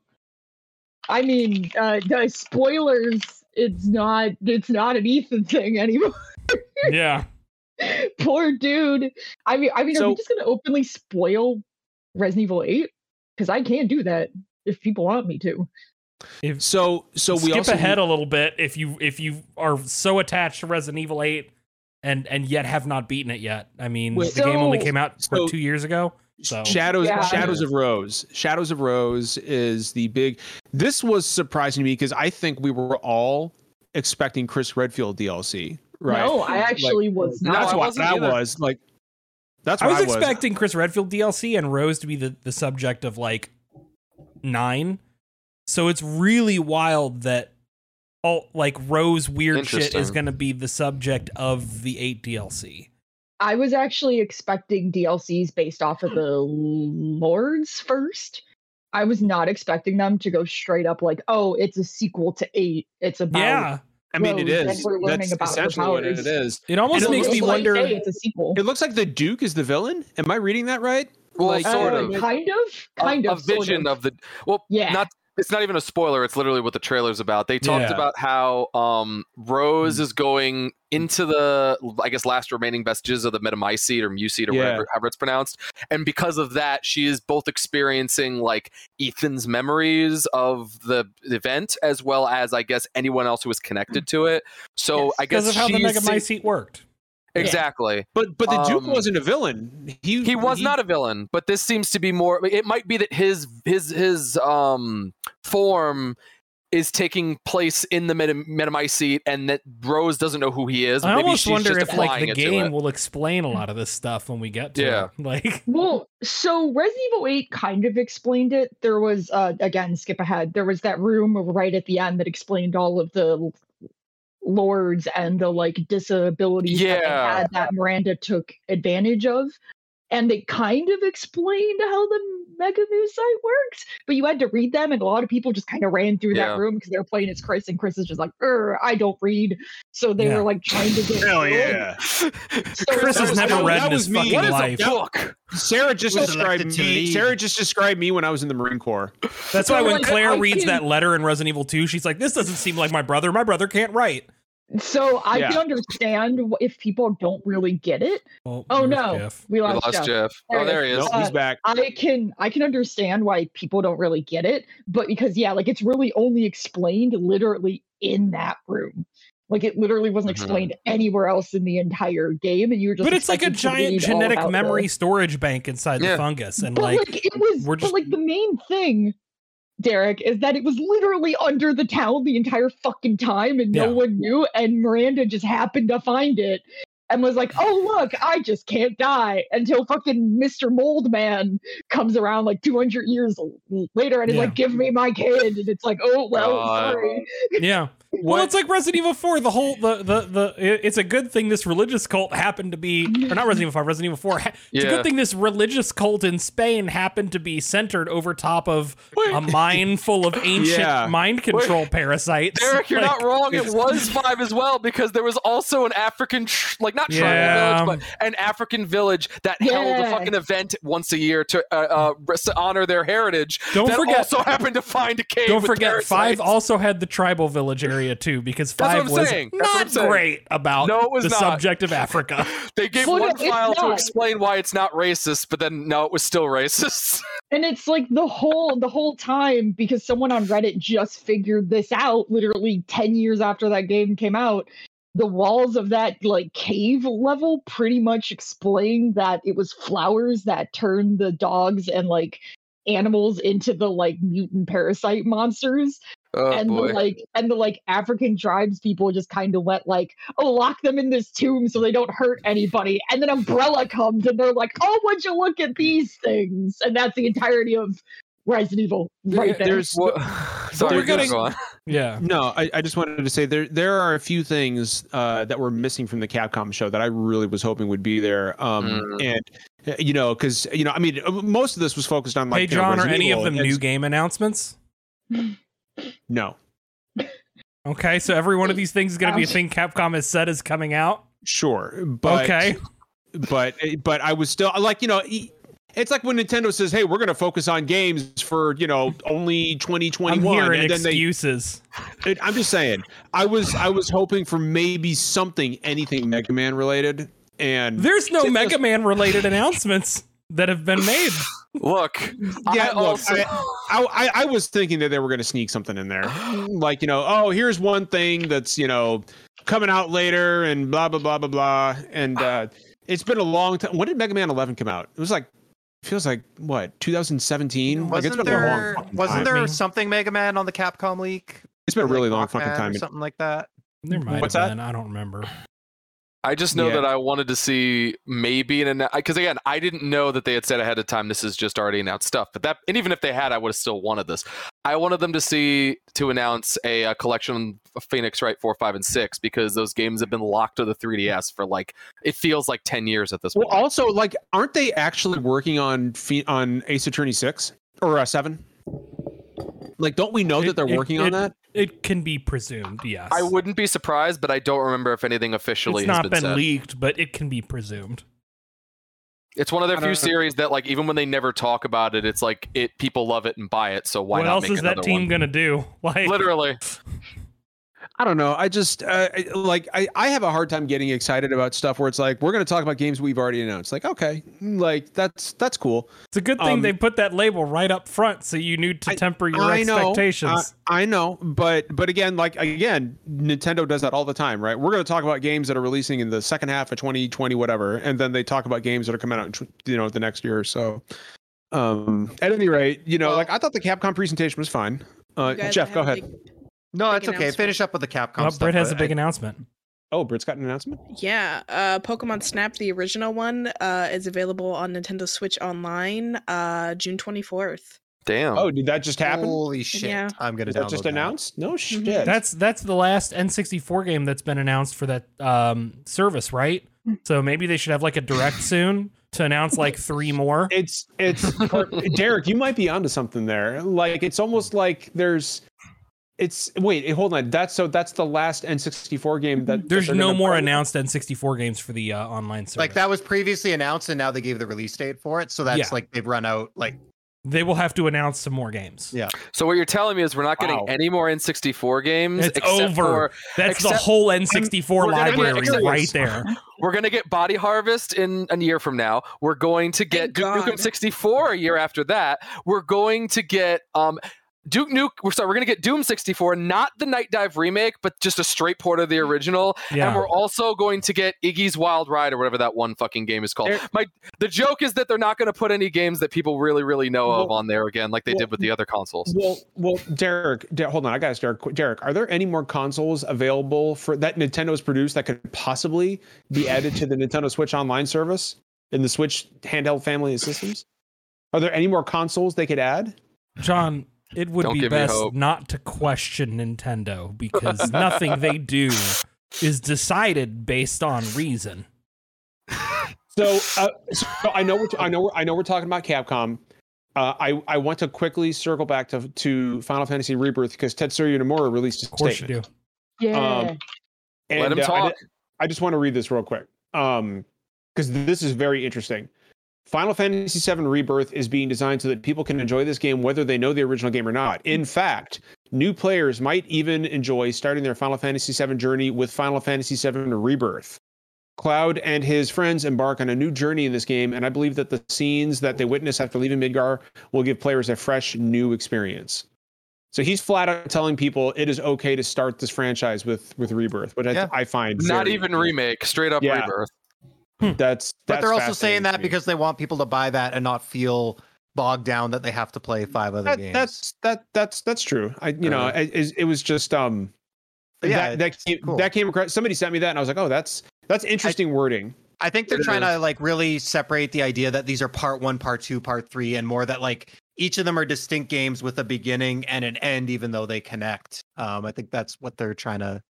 I mean, uh, the spoilers. It's not. It's not an Ethan thing anymore. yeah, Poor dude. I mean, I mean, are So- we just gonna openly spoil Resident Evil Eight? Because I can't do that if people want me to. if So so we skip also ahead a little bit if you if you are so attached to Resident Evil Eight and and yet have not beaten it yet. I mean, Wait, the game only came out so- two years ago. So Shadows Yeah. Shadows of Rose. Shadows of Rose is the big This was surprising to me because I think we were all expecting Chris Redfield DLC, right? No, I actually was not. that's I what wasn't that was like that's I what was expecting Chris Redfield DLC and Rose to be the, the subject of like nine. So it's really wild that all like Rose weird shit is going to be the subject of the eight DLC. I was actually expecting DLCs based off of the Lords first. I was not expecting them to go straight up like, oh, it's a sequel to eight. It's about Yeah, I mean, it is. And we're learning That's about her essentially what it powers. is. it almost it makes me like, wonder. hey, it's a sequel. It looks like the Duke is the villain. Am I reading that right? Well, Like, sort Uh, of. kind of, kind a, of, a vision of. of. the well Yeah. not it's not even a spoiler it's literally what the trailer's about they talked Yeah. about how um rose Hmm. is going into the i guess last remaining vestiges of the metamycete or mucete or Yeah. whatever however it's pronounced and because of that she is both experiencing like ethan's memories of the event as well as i guess anyone else who was connected to it so Yes. i guess because of how the she's Mega see- Mycete worked. Exactly But but the Duke Um, wasn't a villain. He he was not a villain but this seems to be more it might be that his his his um form is taking place in the meta- metamycete and that rose doesn't know who he is I maybe almost she's wonder just if like the game will explain a lot of this stuff when we get to Yeah. it. Like, Well, so Resident Evil 8 kind of explained it. There was, uh, again, skip ahead. There was that room right at the end that explained all of the lords and the like disabilities that they had that Miranda took advantage of. And they kind of explained how the Mega News site works, but you had to read them, and a lot of people just kind of ran through Yeah. that room because they were playing as Chris, and Chris is just like, "Er, I don't read," so they Yeah. were like trying to get. Hell yeah! So Chris has never that read in his me. fucking What is a life. book Sarah just Was described me. lead. Sarah just described me when I was in the Marine Corps. That's So, why when like, Claire I reads can- that letter in Resident Evil 2, she's like, "This doesn't seem like my brother. My brother can't write." So I Yeah. can understand if people don't really get it. Oh, Oh no, Jeff? we we lost, lost Jeff. jeff There oh there he is Nope, he's back. I can I can understand why people don't really get it, but because yeah, like it's really only explained literally in that room. Like it literally wasn't Mhm. explained anywhere else in the entire game, and you were just. But it's like a giant genetic about the- memory storage bank inside Yeah. the fungus, and But like, like, it was, we're but just- like the main thing, Derek, is that it was literally under the town the entire fucking time, and no Yeah. one knew. And Miranda just happened to find it and was like, "Oh look, I just can't die." Until fucking Mister Mold Man comes around like 200 years later and is Yeah. like, "Give me my kid," and it's like, "Oh well, God. sorry." yeah. Well, it's like Resident Evil 4. The whole the the the it's a good thing this religious cult happened to be or not Resident Evil 5, Resident Evil 4. It's yeah. a good thing this religious cult in Spain happened to be centered over top of Wait. a mine full of ancient yeah. mind control Wait. parasites. Derek, you're like, not wrong. It was 5 as well because there was also an African tr- like not tribal yeah. village but an African village that held a fucking event once a year to uh, uh, honor their heritage. Don't forget also happened to find a cave. Don't forget parasites. 5 also had the tribal village area too because five was saying. not great about no, it was the not. subject of Africa. they gave well, one no, file to explain why it's not racist, but then no, it was still racist. And it's like the whole the whole time because someone on Reddit just figured this out literally 10 years after that game came out. The walls of that like cave level pretty much explain that it was flowers that turned the dogs and like animals into the like mutant parasite monsters. Oh, and boy. the like and the like African tribes people just kind of went like, oh, lock them in this tomb so they don't hurt anybody. And then Umbrella comes and they're like, oh, would you look at these things? And that's the entirety of Resident Evil right there. There's well, sorry, we're getting, yeah. No, I, I just wanted to say there there are a few things uh, that were missing from the Capcom show that I really was hoping would be there. Um, mm. and you know, because you know, I mean, uh, most of this was focused on like. Hey, John, you know, are any of them new game announcements? No. Okay, so every one of these things is going to be a um, thing Capcom has said is coming out. Sure, but okay, but but I was still like you know. It's like when Nintendo says, "Hey, we're going to focus on games for you know only 2021." I'm and then excuses. They, I'm just saying. I was I was hoping for maybe something, anything Mega Man related, and there's no Mega Man related announcements that have been made. Look, yeah, I, look, also... I, I, I, was thinking that they were going to sneak something in there, like you know, oh, here's one thing that's you know coming out later, and blah blah blah blah blah, and uh, it's been a long time. When did Mega Man 11 come out? It was like feels like what 2017. Wasn't like there, Wasn't there something Mega Man on the Capcom leak? It's been a really long fucking time. something like that. There might What's have been. That? I don't remember. I just know yeah. that I wanted to see maybe an because again I didn't know that they had said ahead of time this is just already announced stuff. But that and even if they had, I would have still wanted this. I wanted them to see to announce a, a collection of Phoenix Wright four, five, and six because those games have been locked to the 3DS for like it feels like ten years at this well, point. Well, also like aren't they actually working on on Ace Attorney six or uh, seven? Like, don't we know it, that they're it, working it, on that? It can be presumed, yes. I wouldn't be surprised, but I don't remember if anything officially it's not been, been leaked, but it can be presumed. It's one of their few series that, like, even when they never talk about it, it's like it people love it and buy it. So why what not? What else is that team one? gonna do? Like, literally. I don't know. I just uh, like I, I have a hard time getting excited about stuff where it's like we're going to talk about games we've already announced. Like okay, like that's that's cool. It's a good thing um, they put that label right up front so you knew to temper your I, I expectations. Know, I, I, know, but but again, like again, Nintendo does that all the time, right? We're going to talk about games that are releasing in the second half of 2020, whatever, and then they talk about games that are coming out, you know, the next year or so. Um, at any rate, you know, well, like I thought the Capcom presentation was fine. Uh, Jeff, go ahead. Big- no, it's okay. Finish up with the Capcom. Oh, stuff, has a big I, announcement. Oh, Britt's got an announcement. Yeah, uh, Pokemon Snap, the original one, uh, is available on Nintendo Switch Online, uh, June twenty fourth. Damn. Oh, did that just happen? Holy shit! Yeah. I'm gonna. Is just that. Just announced? No mm-hmm. shit. Mm-hmm. That's that's the last N64 game that's been announced for that um, service, right? So maybe they should have like a direct soon to announce like three more. It's it's Derek. You might be onto something there. Like it's almost like there's it's wait, hold on. That's so that's the last N64 game that there's that no more play. announced N64 games for the uh, online service. Like that was previously announced, and now they gave the release date for it. So that's yeah. like they've run out. Like they will have to announce some more games. Yeah. So what you're telling me is we're not getting wow. any more N64 games. It's over. For, That's the whole N64 library right there. We're gonna get Body Harvest in a year from now. We're going to get Duke Nukem 64 a year after that. We're going to get um Duke Nuke, we're sorry, we're gonna get Doom 64, not the Nightdive remake, but just a straight port of the mm-hmm. original. Yeah. And we're also going to get Iggy's Wild Ride or whatever that one fucking game is called. My the joke is that they're not gonna put any games that people really, really know well, of on there again, like they well, did with the other consoles. Well, well, Derek, Der- hold on, I got to Derek. Derek, are there any more consoles available for that Nintendo's produced that could possibly be added to the Nintendo Switch Online service in the Switch handheld family of systems? Are there any more consoles they could add? John, It would Don't be best not to question Nintendo because nothing they do is decided based on reason. So, uh, so I know we're t- I know we're, I know we're talking about Capcom. Uh, I I want to quickly circle back to to Final Fantasy Rebirth because Tetsuya Nomura released a Of course statement. you do. Yeah. Um, And, Let him uh, I talk. I, just want to read this real quick. Um, because this is very interesting. Final Fantasy VII Rebirth is being designed so that people can enjoy this game whether they know the original game or not. In fact, new players might even enjoy starting their Final Fantasy VII journey with Final Fantasy VII Rebirth. Cloud and his friends embark on a new journey in this game, and I believe that the scenes that they witness after leaving Midgar will give players a fresh, new experience. So he's flat out telling people it is okay to start this franchise with with Rebirth, which Yeah. I, I find Not very- even remake, straight up Yeah. rebirth. That's, that's but they're also saying that because they want people to buy that and not feel bogged down that they have to play five other that, games. that's that that's that's true. I you know Uh-huh. it, it, was just um yeah, that that came, cool. that came across. Somebody sent me that, and I was like, oh, that's that's interesting wording. I think they're It trying is. to like really separate the idea that these are part one, part two, part three, and more that like each of them are distinct games with a beginning and an end, even though they connect. Um, I think that's what they're trying to.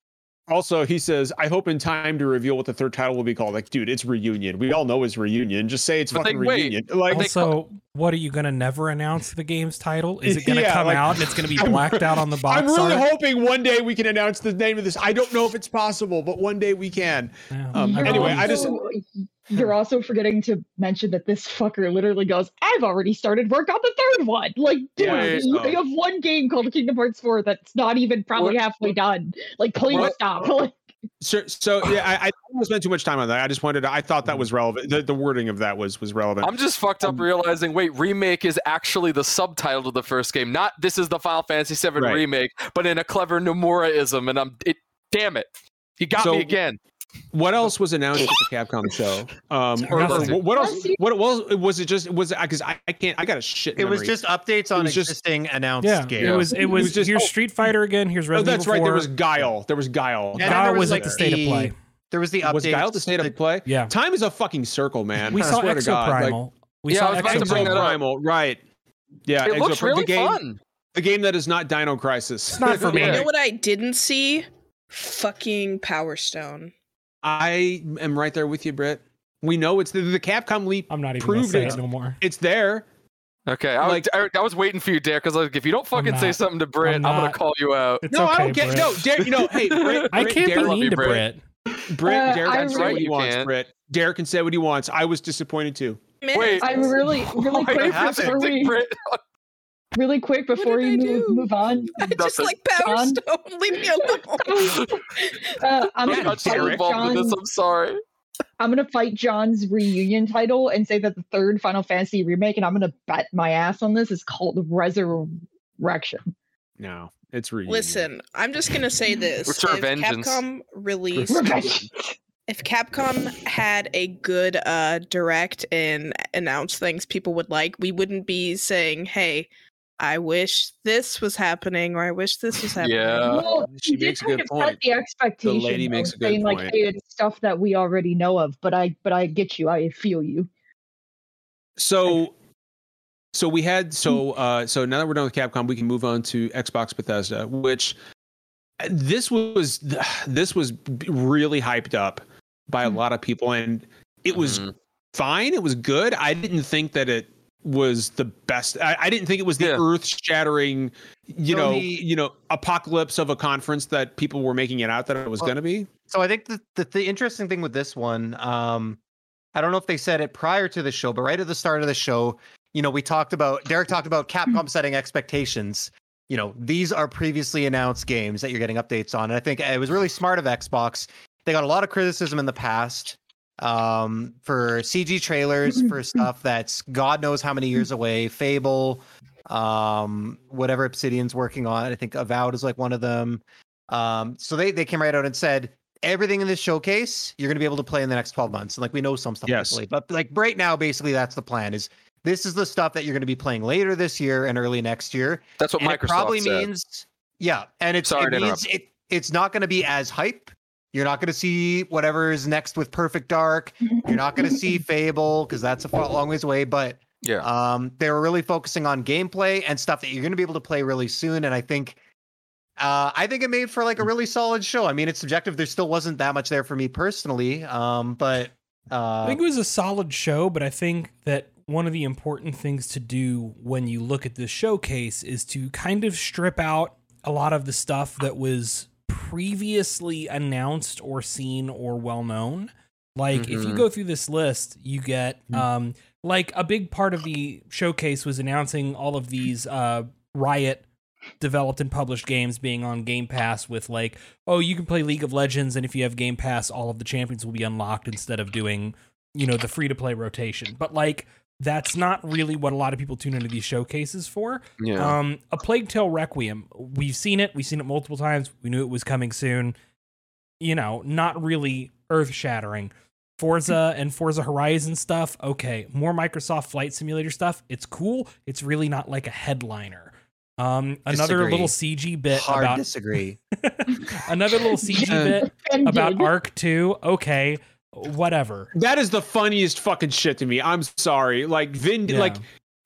Also, he says, I hope in time to reveal what the third title will be called. Like, dude, it's reunion. We all know it's reunion. Just say it's But fucking they- wait. reunion. Like, they Also, what are you going to never announce the game's title? Is it going to Yeah, come like- out and it's going to be blacked out on the box I'm really art? hoping one day we can announce the name of this. I don't know if it's possible, but one day we can. Yeah. Um, You're anyway, I just- also- You're also forgetting to mention that this fucker literally goes, I've already started work on the third one. Like, dude, Yeah, you so- you have one game called Kingdom Hearts 4 that's not even probably What- halfway done. Like, please What- stop. Like, So, so yeah, I, I don't spend too much time on that. I just wanted. To, I thought that was relevant. The, the wording of that was was relevant. I'm just fucked up Um, realizing, wait, remake is actually the subtitle to the first game. Not this is the Final Fantasy VII Right. remake, but in a clever Nomuraism, and I'm it. Damn it, he got So- me again. What else was announced at the Capcom show? Um, or, or what else? What was? Was it just? Was it? Because I, I can't. I got a shit. It was just updates on was just- announced Yeah, games. it was. It was. was just- here's oh. Street Fighter again. Here's Oh, that's Evil right. 4. There was Guile. There was Guile. And Guile there was like the state of play. There was the updates. was Guile the state of play? Yeah, Time is a fucking circle, man. we I saw swear to Exo like, Primal. we Yeah, I saw was about to bring that up. Primal, right? Yeah, it Exo looks really the game, fun. The game that is not Dino Crisis. It's not for me. You know what I didn't see? Fucking Power Stone. I am right there with you, Britt. We know it's the, the Capcom leak. I'm not even gonna Proved it. it no more. It's there. Okay, I, Like- was, I, I was waiting for you, Derek, because like, if you don't fucking say something to Britt, I'm I'm, gonna call you out. No, okay, I don't get. Brett. No, Derek. You know, hey, Britt, I Britt, can't Derek, be mean to Britt. Britt. Britt, Uh, Derek I can say really- what he You wants. can't. Britt, Derek can say what he wants. I was disappointed too. Man, Wait. I'm really, really What quick happened? before we, Britt, really quick before you move, move on. I just Nothing. like Power John? Stone. Leave me alone. Uh, I'm I gonna got so fight involved in this. John. I'm sorry. I'm gonna fight John's reunion title and say that the third Final Fantasy remake, and I'm gonna bet my ass on this, is called Resurrection. No, it's reunion. Listen, I'm just gonna say this: Return if vengeance. Capcom released, Revenge. if Capcom had a good uh direct and announced things people would like, we wouldn't be saying, "Hey, I wish this was happening," or "I wish this was happening." Yeah. well, she did makes a kind good of point. set the expectation. the lady though, makes a good saying like, point. hey, it's stuff that we already know of, but I, but I get you. I feel you. So, so we had so uh so now that we're done with Capcom, we can move on to Xbox Bethesda, which uh, this was this was really hyped up by a Mhm. lot of people, and it was Mhm. fine. It was good. I didn't think that it was the best. I, I didn't think it was the Yeah. earth-shattering, you So know, the- you know, apocalypse of a conference that people were making it out that it was Well, going to be. So I think the, the the interesting thing with this one, um, I don't know if they said it prior to the show, but right at the start of the show, you know, we talked about Derek talked about Capcom setting expectations. You know, these are previously announced games that you're getting updates on. And I think it was really smart of Xbox. They got a lot of criticism in the past um, for CG trailers, for stuff that's God knows how many years away. Fable, um, whatever Obsidian's working on. I think Avowed is like one of them. Um, so they they came right out and said everything in this showcase you're going to be able to play in the next 12 months. And like we know some stuff Yes. is but like right now, basically that's the plan. Is this is the stuff that you're going to be playing later this year and early next year. That's what And Microsoft it probably said. means yeah, and it's Sorry it means it it's not going to be as hype. You're not going to see whatever is next with Perfect Dark. You're not going to see Fable because that's a long ways away. But Yeah. Um, they were really focusing on gameplay and stuff that you're going to be able to play really soon. And I think, uh, I think it made for like a really solid show. I mean, it's subjective. There still wasn't that much there for me personally. Um, but uh, I think it was a solid show. But I think that one of the important things to do when you look at this showcase is to kind of strip out a lot of the stuff that was previously announced or seen or well known. Like mm-hmm. if you mm-hmm. go through this list, you get mm. um like a big part of the showcase was announcing all of these uh Riot developed and published games being on Game Pass with like, oh, you can play League of Legends and if you have Game Pass, all of the champions will be unlocked instead of doing, you know, the free to play rotation. But like that's not really what a lot of people tune into these showcases for. Yeah. Um, a Plague Tale Requiem, we've seen it, we've seen it multiple times. We knew it was coming soon. You know, not really earth shattering. Forza and Forza Horizon stuff, okay. More Microsoft Flight Simulator stuff, it's cool. It's really not like a headliner. Um, another little CG bit Hard about disagree. another little CG bit about Ark 2, okay whatever. That is the funniest fucking shit to me. I'm sorry. Like Vin, yeah. like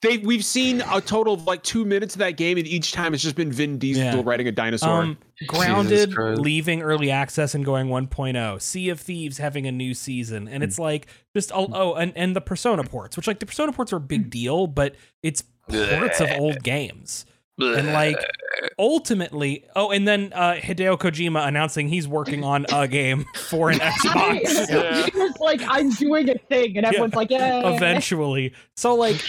they we've seen a total of like two minutes of that game, and each time it's just been Vin Diesel yeah. riding a dinosaur. Um, grounded, leaving early access and going 1.0. Sea of Thieves having a new season, and it's like just oh, oh and and the Persona ports, which like the Persona ports are a big deal, but it's ports of old games and like ultimately oh and then uh hideo kojima announcing he's working on a game for an xbox yeah. he was like i'm doing a thing and everyone's yeah. like yeah eventually so like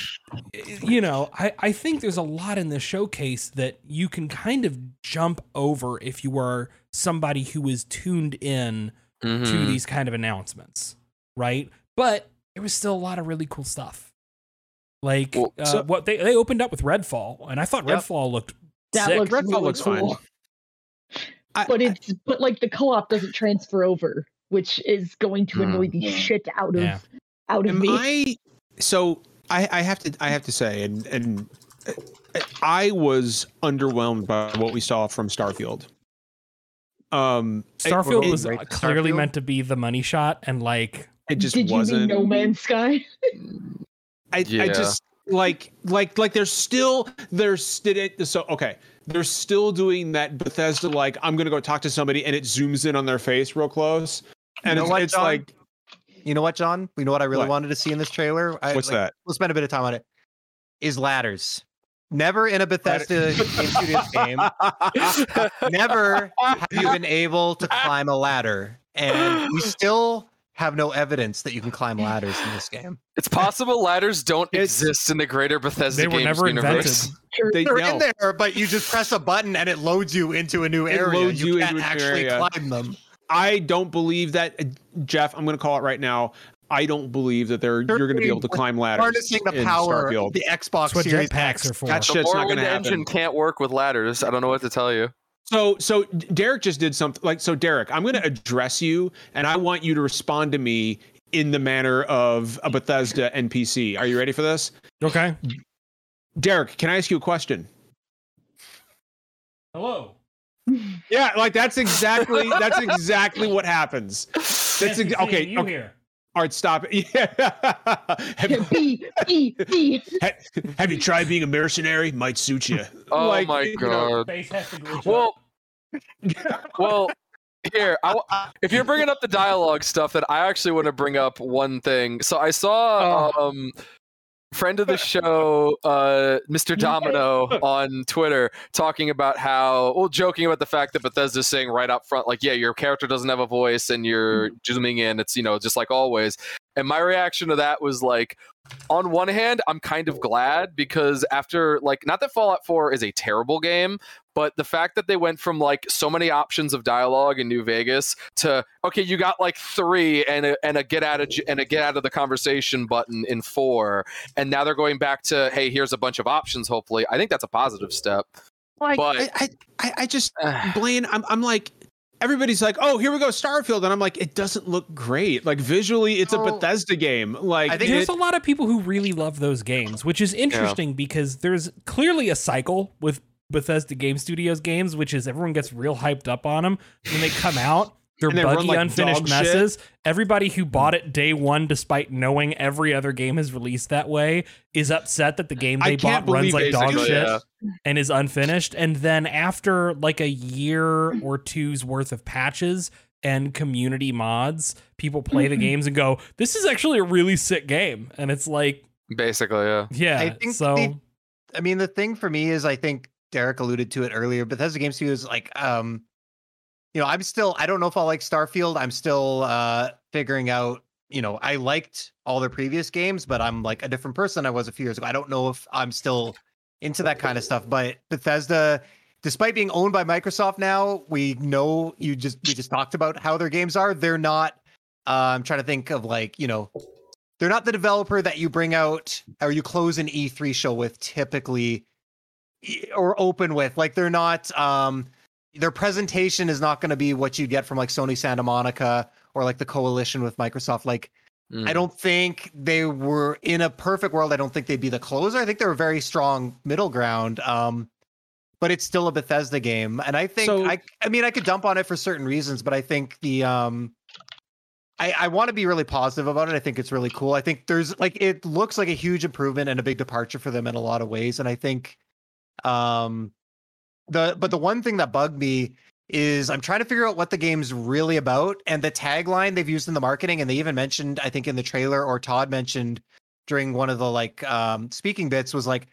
you know i i think there's a lot in this showcase that you can kind of jump over if you are somebody who is tuned in mm-hmm. to these kind of announcements right but there was still a lot of really cool stuff like well, uh, what they they opened up with Redfall, and I thought yep. Redfall looked that sick. looks Redfall really looks cool. fine. but it's but like the co-op doesn't transfer over, which is going to annoy the mm. shit out of yeah. out of Am me. I so I, I have to I have to say and and I was underwhelmed by what we saw from Starfield. Um, Starfield it, was it, clearly Starfield? meant to be the money shot, and like it just Did wasn't. No Man's Sky. I, yeah. I just like like like they're still they're still so okay. They're still doing that Bethesda like I'm gonna go talk to somebody and it zooms in on their face real close. And you know it's, what, it's like you know what John? You know what I really what? wanted to see in this trailer? I, what's like, that? we'll spend a bit of time on it. Is ladders. Never in a Bethesda Game Studios game never have you been able to climb a ladder. And we still have no evidence that you can climb ladders in this game. It's possible ladders don't it's, exist in the greater Bethesda they were Games never universe. Invented. They, are in there, but you just press a button and it loads you into a new it area. Loads you, you can't actually area. climb them. I don't believe that, uh, Jeff. I'm going to call it right now. I don't believe that they're you're going to be able to climb ladders. Harnessing the power Starfield. of the Xbox That's Series X. Are for. That shit's not going to happen. engine can't work with ladders. I don't know what to tell you. So so Derek just did something like so Derek, I'm going to address you and I want you to respond to me in the manner of a Bethesda NPC. Are you ready for this? Okay. Derek, can I ask you a question? Hello. Yeah, like that's exactly that's exactly what happens. That's ex- okay. You okay. Here. All right, stop it. Yeah. have, be, be, be. have you tried being a mercenary? Might suit you. Oh like, my god. Know, well, well, here, I, if you're bringing up the dialogue stuff, then I actually want to bring up one thing. So I saw oh. um, friend of the show, uh, Mr. Domino on Twitter talking about how, well, joking about the fact that Bethesda's saying right up front, like, yeah, your character doesn't have a voice and you're mm-hmm. zooming in. It's, you know, just like always. And my reaction to that was like, on one hand, I'm kind of glad because after, like, not that Fallout 4 is a terrible game, but the fact that they went from like so many options of dialogue in New Vegas to okay, you got like three and a, and a get out of and a get out of the conversation button in four, and now they're going back to hey, here's a bunch of options. Hopefully, I think that's a positive step. Like, but I, I, I just Blaine, I'm, I'm like. Everybody's like, "Oh, here we go, Starfield," and I'm like, "It doesn't look great. Like visually, it's a oh. Bethesda game. Like, I think there's it, a lot of people who really love those games, which is interesting yeah. because there's clearly a cycle with Bethesda Game Studios games, which is everyone gets real hyped up on them when they come out, they're buggy, run, like, unfinished messes. Shit. Everybody who bought it day one, despite knowing every other game is released that way, is upset that the game they bought runs like dog shit yeah. and is unfinished. And then after like a year or two's worth of patches and community mods, people play the mm-hmm. games and go, "This is actually a really sick game." And it's like, basically, yeah, yeah. I think so. The, I mean, the thing for me is, I think Derek alluded to it earlier. Bethesda Game Studios is like, um, you know, I'm still I don't know if I'll like Starfield. I'm still uh figuring out, you know, I liked all their previous games, but I'm like a different person I was a few years ago. I don't know if I'm still into that kind of stuff. But Bethesda, despite being owned by Microsoft now, we know you just we just talked about how their games are. They're not uh, I'm trying to think of like, you know, they're not the developer that you bring out or you close an E3 show with typically or open with. Like they're not um their presentation is not going to be what you get from like Sony Santa Monica or like the coalition with Microsoft. Like, mm. I don't think they were in a perfect world. I don't think they'd be the closer. I think they're a very strong middle ground. Um, but it's still a Bethesda game, and I think so, I. I mean, I could dump on it for certain reasons, but I think the um, I, I want to be really positive about it. I think it's really cool. I think there's like it looks like a huge improvement and a big departure for them in a lot of ways, and I think um the but the one thing that bugged me is I'm trying to figure out what the game's really about. And the tagline they've used in the marketing, and they even mentioned, I think in the trailer, or Todd mentioned during one of the like um, speaking bits was like,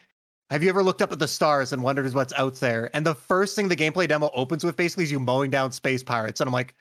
have you ever looked up at the stars and wondered what's out there? And the first thing the gameplay demo opens with basically is you mowing down space pirates. And I'm like,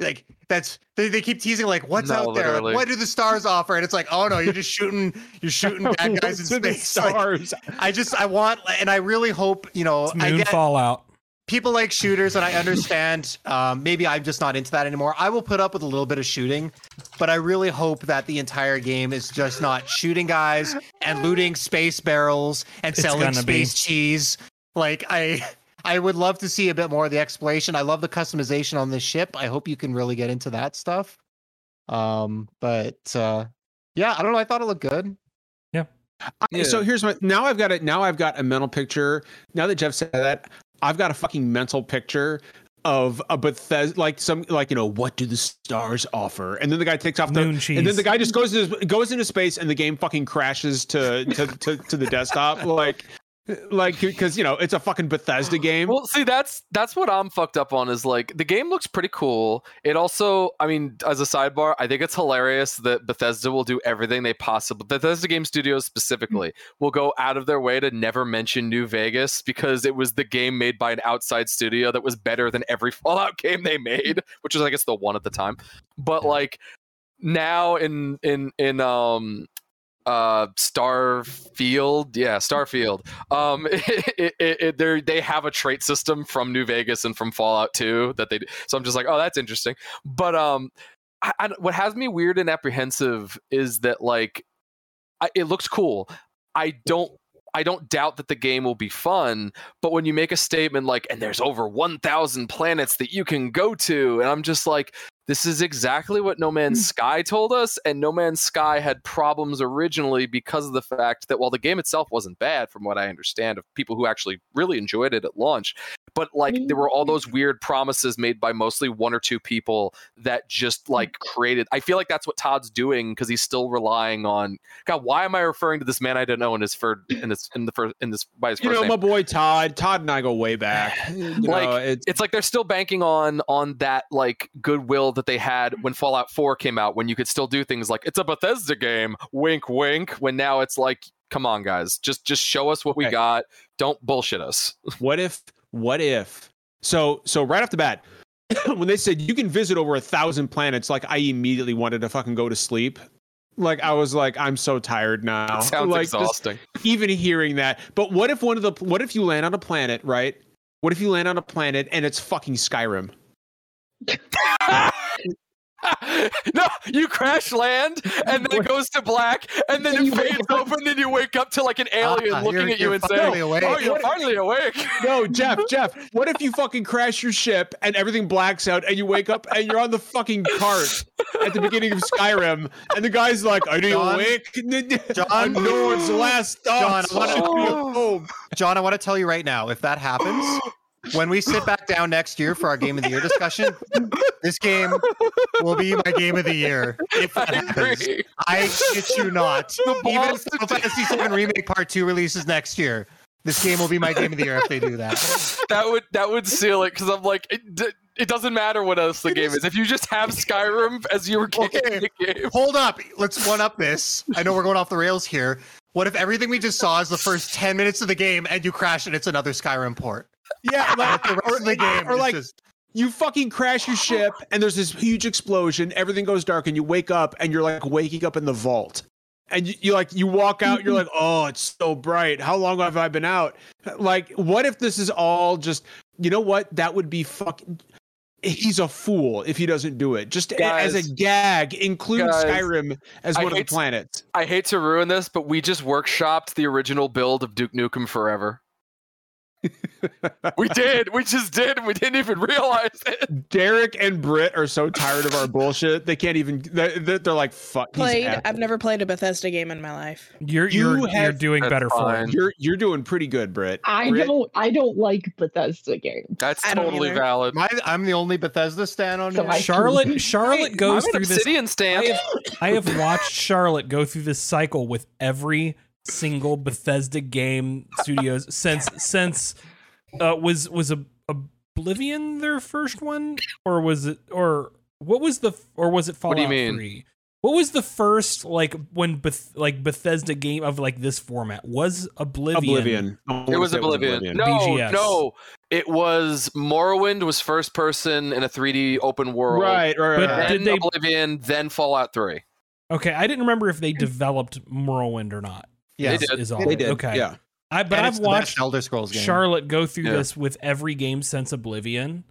like that's they, they keep teasing like what's no, out there? Like, what do the stars offer? And it's like oh no you're just shooting you're shooting bad guys in space. Stars? Like, i just i want and i really hope you know it's moon I get, fallout. people like shooters and i understand um, maybe i'm just not into that anymore. I will put up with a little bit of shooting but i really hope that the entire game is just not shooting guys and looting space barrels and selling space be. cheese. Like i I would love to see a bit more of the exploration. I love the customization on this ship. I hope you can really get into that stuff. Um, but uh, yeah, I don't know. I thought it looked good. Yeah. I, So here's my now I've got it. Now I've got a mental picture. Now that Jeff said that, I've got a fucking mental picture of a Bethesda, like some, like you know, what do the stars offer? And then the guy takes off the, Moon cheese. and then the guy just goes into goes into space, and the game fucking crashes to to to, to the desktop. Like like because you know it's a fucking Bethesda game. Well, see, that's that's what I'm fucked up on. Is like the game looks pretty cool. It also, I mean, as a sidebar, I think it's hilarious that Bethesda will do everything they possibly. Bethesda Game Studios specifically will go out of their way to never mention New Vegas because it was the game made by an outside studio that was better than every Fallout game they made, which was I guess the one at the time. But like now in in in um uh starfield? Yeah starfield. Um it, it, it, they have a trait system from new vegas and from fallout 2 that they so i'm just like oh that's interesting. But um I, I, what has me weird and apprehensive is that like I, it looks cool. I don't I don't doubt that the game will be fun, but when you make a statement like, and there's over 1,000 planets that you can go to, and I'm just like, this is exactly what No Man's hmm. Sky told us, and No Man's Sky had problems originally because of the fact that while the game itself wasn't bad, from what I understand, of people who actually really enjoyed it at launch, but like there were all those mm. weird promises made by mostly one or two people that just mm. like created. I feel like that's what Todd's doing because he's still relying on. God, why am I referring to this man I don't know in his first in this in the first in this by his you know name? my boy Todd. Todd and I go way back. You like know, it's, it's like they're still banking on on that like goodwill that they had when Fallout 4 came out, when you could still do things like it's a Bethesda game, wink, wink. When now it's like, come on, guys, just just show us what we got. Don't bullshit us. what if? What if? So so right off the bat, when they said you can visit over a thousand planets, like I immediately wanted to fucking go to sleep. Like I was like, I'm so tired now. It sounds like, exhausting. Even hearing that. But what if one of the what if you land on a planet, right? What if you land on a planet and it's fucking Skyrim? no, you crash land and then it goes to black and then it fades open and then you wake up to like an alien uh, looking at you and saying, "Oh, you're finally awake." No, Jeff, Jeff, what if you fucking crash your ship and everything blacks out and you wake up and you're on the fucking cart at the beginning of Skyrim and the guy's like, "Are you John, awake?" John, no one's last thoughts. John, I want to, John, I want to tell you right now, if that happens, when we sit back down next year for our game of the year discussion, this game will be my game of the year. If that I happens. I shit you not. Even if Final Fantasy VII Remake Part 2 releases next year, this game will be my game of the year if they do that. That would that would seal it because I'm like it, it doesn't matter what else the game is. If you just have Skyrim as your okay. game. Hold up. Let's one up this. I know we're going off the rails here. What if everything we just saw is the first 10 minutes of the game and you crash and it's another Skyrim port? Yeah, like the rest or, of the game. Or like just... you fucking crash your ship and there's this huge explosion, everything goes dark, and you wake up and you're like waking up in the vault. And you, you like you walk out, you're like, oh, it's so bright. How long have I been out? Like, what if this is all just you know what? That would be fucking he's a fool if he doesn't do it. Just guys, as a gag, include guys, Skyrim as one of the planets. To, I hate to ruin this, but we just workshopped the original build of Duke Nukem Forever we did. We just did. We didn't even realize it. Derek and Britt are so tired of our bullshit. They can't even. They're, they're like, "Fuck." Played. I've never played a Bethesda game in my life. You're you're you you're doing better fine. for You're you're doing pretty good, Britt. I Britt? don't. I don't like Bethesda games. That's totally valid. My, I'm the only Bethesda stan on so Charlotte. Charlotte goes through this. Obsidian stan. I have, I have watched Charlotte go through this cycle with every single Bethesda game studios since since uh, was was a Oblivion their first one, or was it, or what was the, or was it Fallout what do you mean? 3? What was the first like when Beth, like Bethesda game of like this format was Oblivion? Oblivion. It was Oblivion. Oblivion. No, BGS. no, it was Morrowind was first person in a 3D open world. Right, right. But right. did they Oblivion then Fallout 3? Okay, I didn't remember if they developed Morrowind or not. Yeah, they did. Is all they did. Okay, yeah. I but and I've watched Elder Scrolls game. Charlotte go through yeah. this with every game since Oblivion.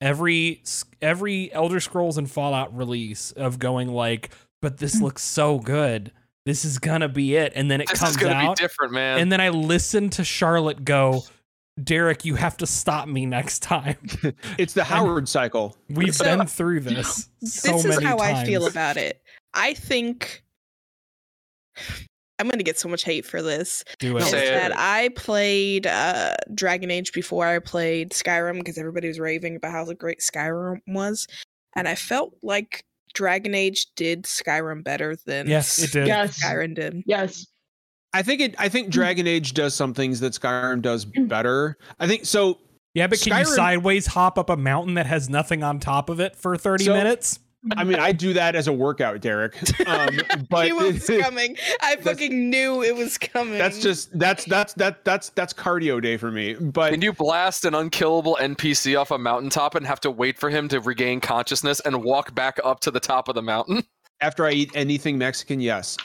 Every every Elder Scrolls and Fallout release of going like, but this hmm. looks so good. This is gonna be it, and then it this comes out different, man. And then I listen to Charlotte go, Derek, you have to stop me next time. it's the Howard and cycle. We've so, been through this. So this is how times. I feel about it. I think I'm gonna get so much hate for this. Do it. That I played uh, Dragon Age before I played Skyrim because everybody was raving about how great Skyrim was, and I felt like Dragon Age did Skyrim better than yes, it did. Yes. Skyrim did. Yes. I think it. I think Dragon Age does some things that Skyrim does better. I think so. Yeah, but can Skyrim, you sideways hop up a mountain that has nothing on top of it for 30 so, minutes? I mean, I do that as a workout, Derek. Um, but it was coming. I fucking knew it was coming. That's just that's that's that that's that's cardio day for me. But can you blast an unkillable NPC off a mountaintop and have to wait for him to regain consciousness and walk back up to the top of the mountain? After I eat anything Mexican, yes.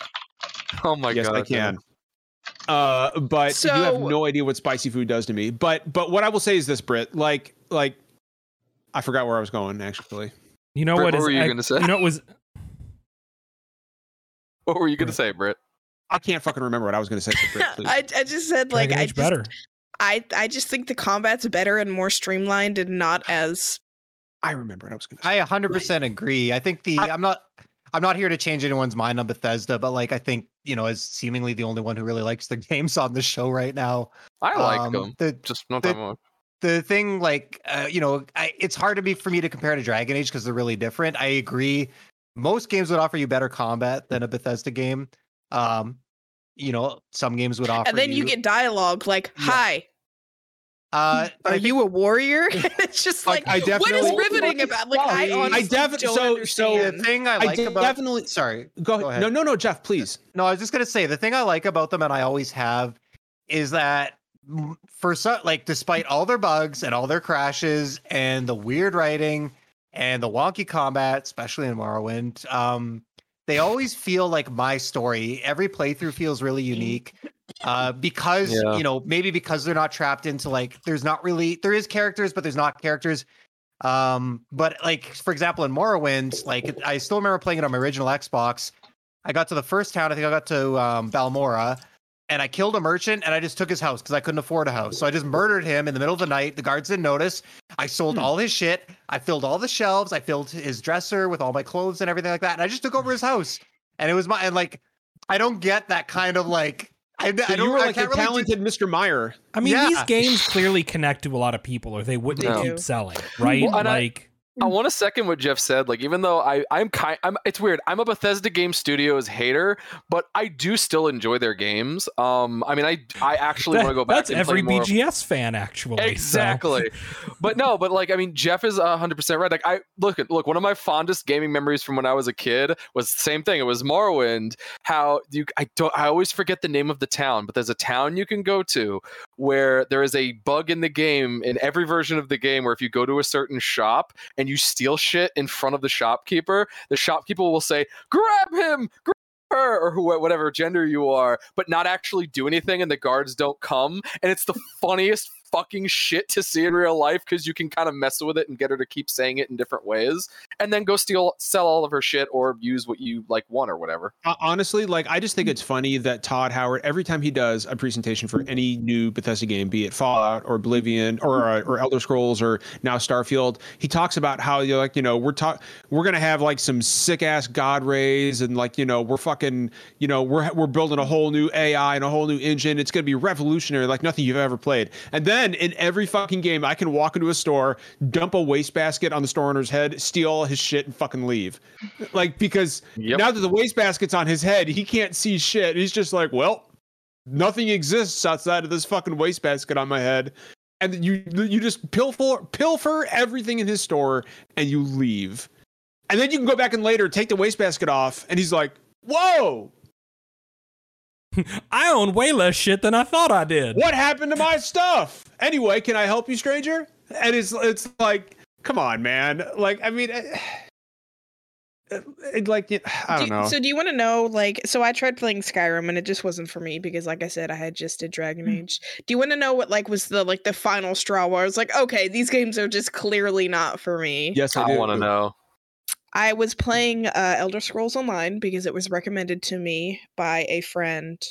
Oh my yes, god, I can. Uh, but so, you have no idea what spicy food does to me. But but what I will say is this, Brit, Like like, I forgot where I was going actually. You know Britt, what? What were you going to say? You know what was. What were you going to say, Britt? I can't fucking remember what I was going to say. Britt, I I just said like Dragon I just, better. I I just think the combat's better and more streamlined and not as. I remember what I was going to. I 100 percent agree. I think the I, I'm not. I'm not here to change anyone's mind on Bethesda, but like I think you know, as seemingly the only one who really likes the games on the show right now, I like um, them. The, just not the, that much the thing like uh, you know I, it's hard to be for me to compare to dragon age because they're really different i agree most games would offer you better combat than a bethesda game um you know some games would offer and then you, you get dialogue like hi uh, are you a warrior? it's just like, like I definitely, what is riveting about? Like I, I definitely so so the thing I like I about definitely sorry go go ahead. No no no Jeff please. No I was just gonna say the thing I like about them and I always have is that for some like despite all their bugs and all their crashes and the weird writing and the wonky combat, especially in Morrowind, um, they always feel like my story. Every playthrough feels really unique. Uh, because yeah. you know, maybe because they're not trapped into like there's not really there is characters, but there's not characters. Um, but like for example, in Morrowind, like I still remember playing it on my original Xbox. I got to the first town, I think I got to um Balmora, and I killed a merchant and I just took his house because I couldn't afford a house. So I just murdered him in the middle of the night. The guards didn't notice. I sold hmm. all his shit. I filled all the shelves. I filled his dresser with all my clothes and everything like that. And I just took over his house. And it was my and like I don't get that kind of like I, so I you were like a really talented do... Mr. Meyer. I mean, yeah. these games clearly connect to a lot of people, or they wouldn't no. keep selling, right? Well, like. I want to second what Jeff said. Like, even though I, I'm kind, I'm, it's weird. I'm a Bethesda Game Studios hater, but I do still enjoy their games. Um, I mean, I, I actually want to go back. That's every BGS fan, actually. Exactly. So. but no, but like, I mean, Jeff is hundred percent right. Like, I look at look. One of my fondest gaming memories from when I was a kid was the same thing. It was Morrowind. How you, I don't, I always forget the name of the town, but there's a town you can go to where there is a bug in the game in every version of the game where if you go to a certain shop and you steal shit in front of the shopkeeper, the shopkeeper will say, "Grab him!" Grab her or who, whatever gender you are, but not actually do anything, and the guards don't come. And it's the funniest fucking shit to see in real life because you can kind of mess with it and get her to keep saying it in different ways and then go steal sell all of her shit or use what you like want or whatever. Honestly like i just think it's funny that todd howard every time he does a presentation for any new bethesda game be it fallout or oblivion or uh, or elder scrolls or now starfield he talks about how you like you know we're talk we're gonna have like some sick ass god rays and like you know we're fucking you know we're we're building a whole new ai and a whole new engine. It's gonna be revolutionary like nothing you've ever played. And then then in every fucking game, I can walk into a store, dump a wastebasket on the store owner's head, steal all his shit, and fucking leave. Like because yep. now that the wastebasket's on his head, he can't see shit. He's just like, well, nothing exists outside of this fucking wastebasket on my head. And you you just pilfer pilfer everything in his store and you leave. And then you can go back and later take the wastebasket off, and he's like, "Whoa, I own way less shit than I thought I did. What happened to my stuff? Anyway, can I help you, stranger? And it's it's like, come on, man. Like, I mean. It, it, like I don't do, know. So do you want to know like so I tried playing Skyrim and it just wasn't for me because like I said I had just did Dragon mm. Age. Do you want to know what like was the like the final straw where I was like okay these games are just clearly not for me. Yes, I, I want to know. I was playing uh, Elder Scrolls Online because it was recommended to me by a friend,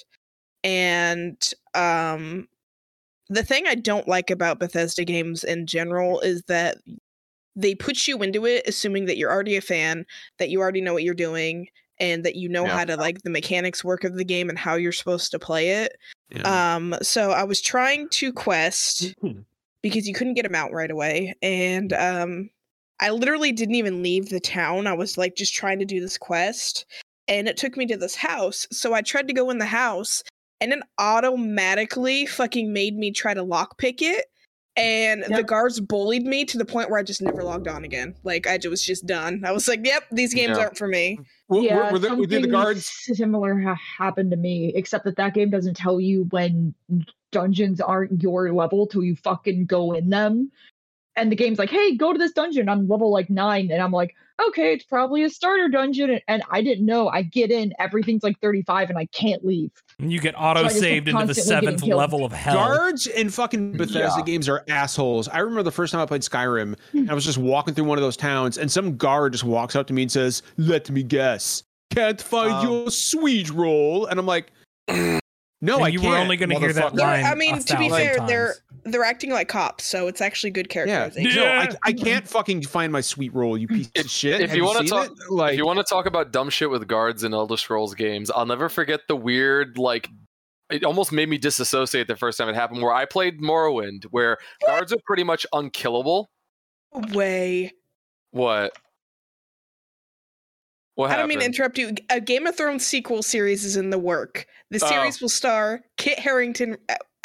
and um, the thing I don't like about Bethesda games in general is that they put you into it assuming that you're already a fan, that you already know what you're doing, and that you know yeah. how to like the mechanics work of the game and how you're supposed to play it. Yeah. Um, so I was trying to quest mm-hmm. because you couldn't get them out right away, and um, I literally didn't even leave the town. I was like just trying to do this quest and it took me to this house. So I tried to go in the house and it automatically fucking made me try to lockpick it. And yep. the guards bullied me to the point where I just never logged on again. Like I was just done. I was like, "Yep, these games aren't for me." Yeah, were, were, were the guards similar ha- happened to me, except that that game doesn't tell you when dungeons aren't your level till you fucking go in them and the game's like, hey, go to this dungeon. I'm level like nine. And I'm like, okay, it's probably a starter dungeon. And I didn't know. I get in, everything's like 35 and I can't leave. You get auto saved so into the seventh level of hell. Guards in fucking Bethesda yeah. games are assholes. I remember the first time I played Skyrim, hmm. I was just walking through one of those towns and some guard just walks up to me and says, let me guess, can't find um, your sweet roll. And I'm like, no, and I you can't, were only going to hear that line. I mean, to be fair, times. they're they're acting like cops, so it's actually good characterization. Yeah. No, I, I can't fucking find my sweet roll, you piece of shit. If Have you want to talk, it? like, if you want to talk about dumb shit with guards in Elder Scrolls games, I'll never forget the weird like. It almost made me disassociate the first time it happened. Where I played Morrowind, where guards are pretty much unkillable. Way. What? What I don't mean to interrupt you. A Game of Thrones sequel series is in the work. The oh. series oh. will star Kit Harington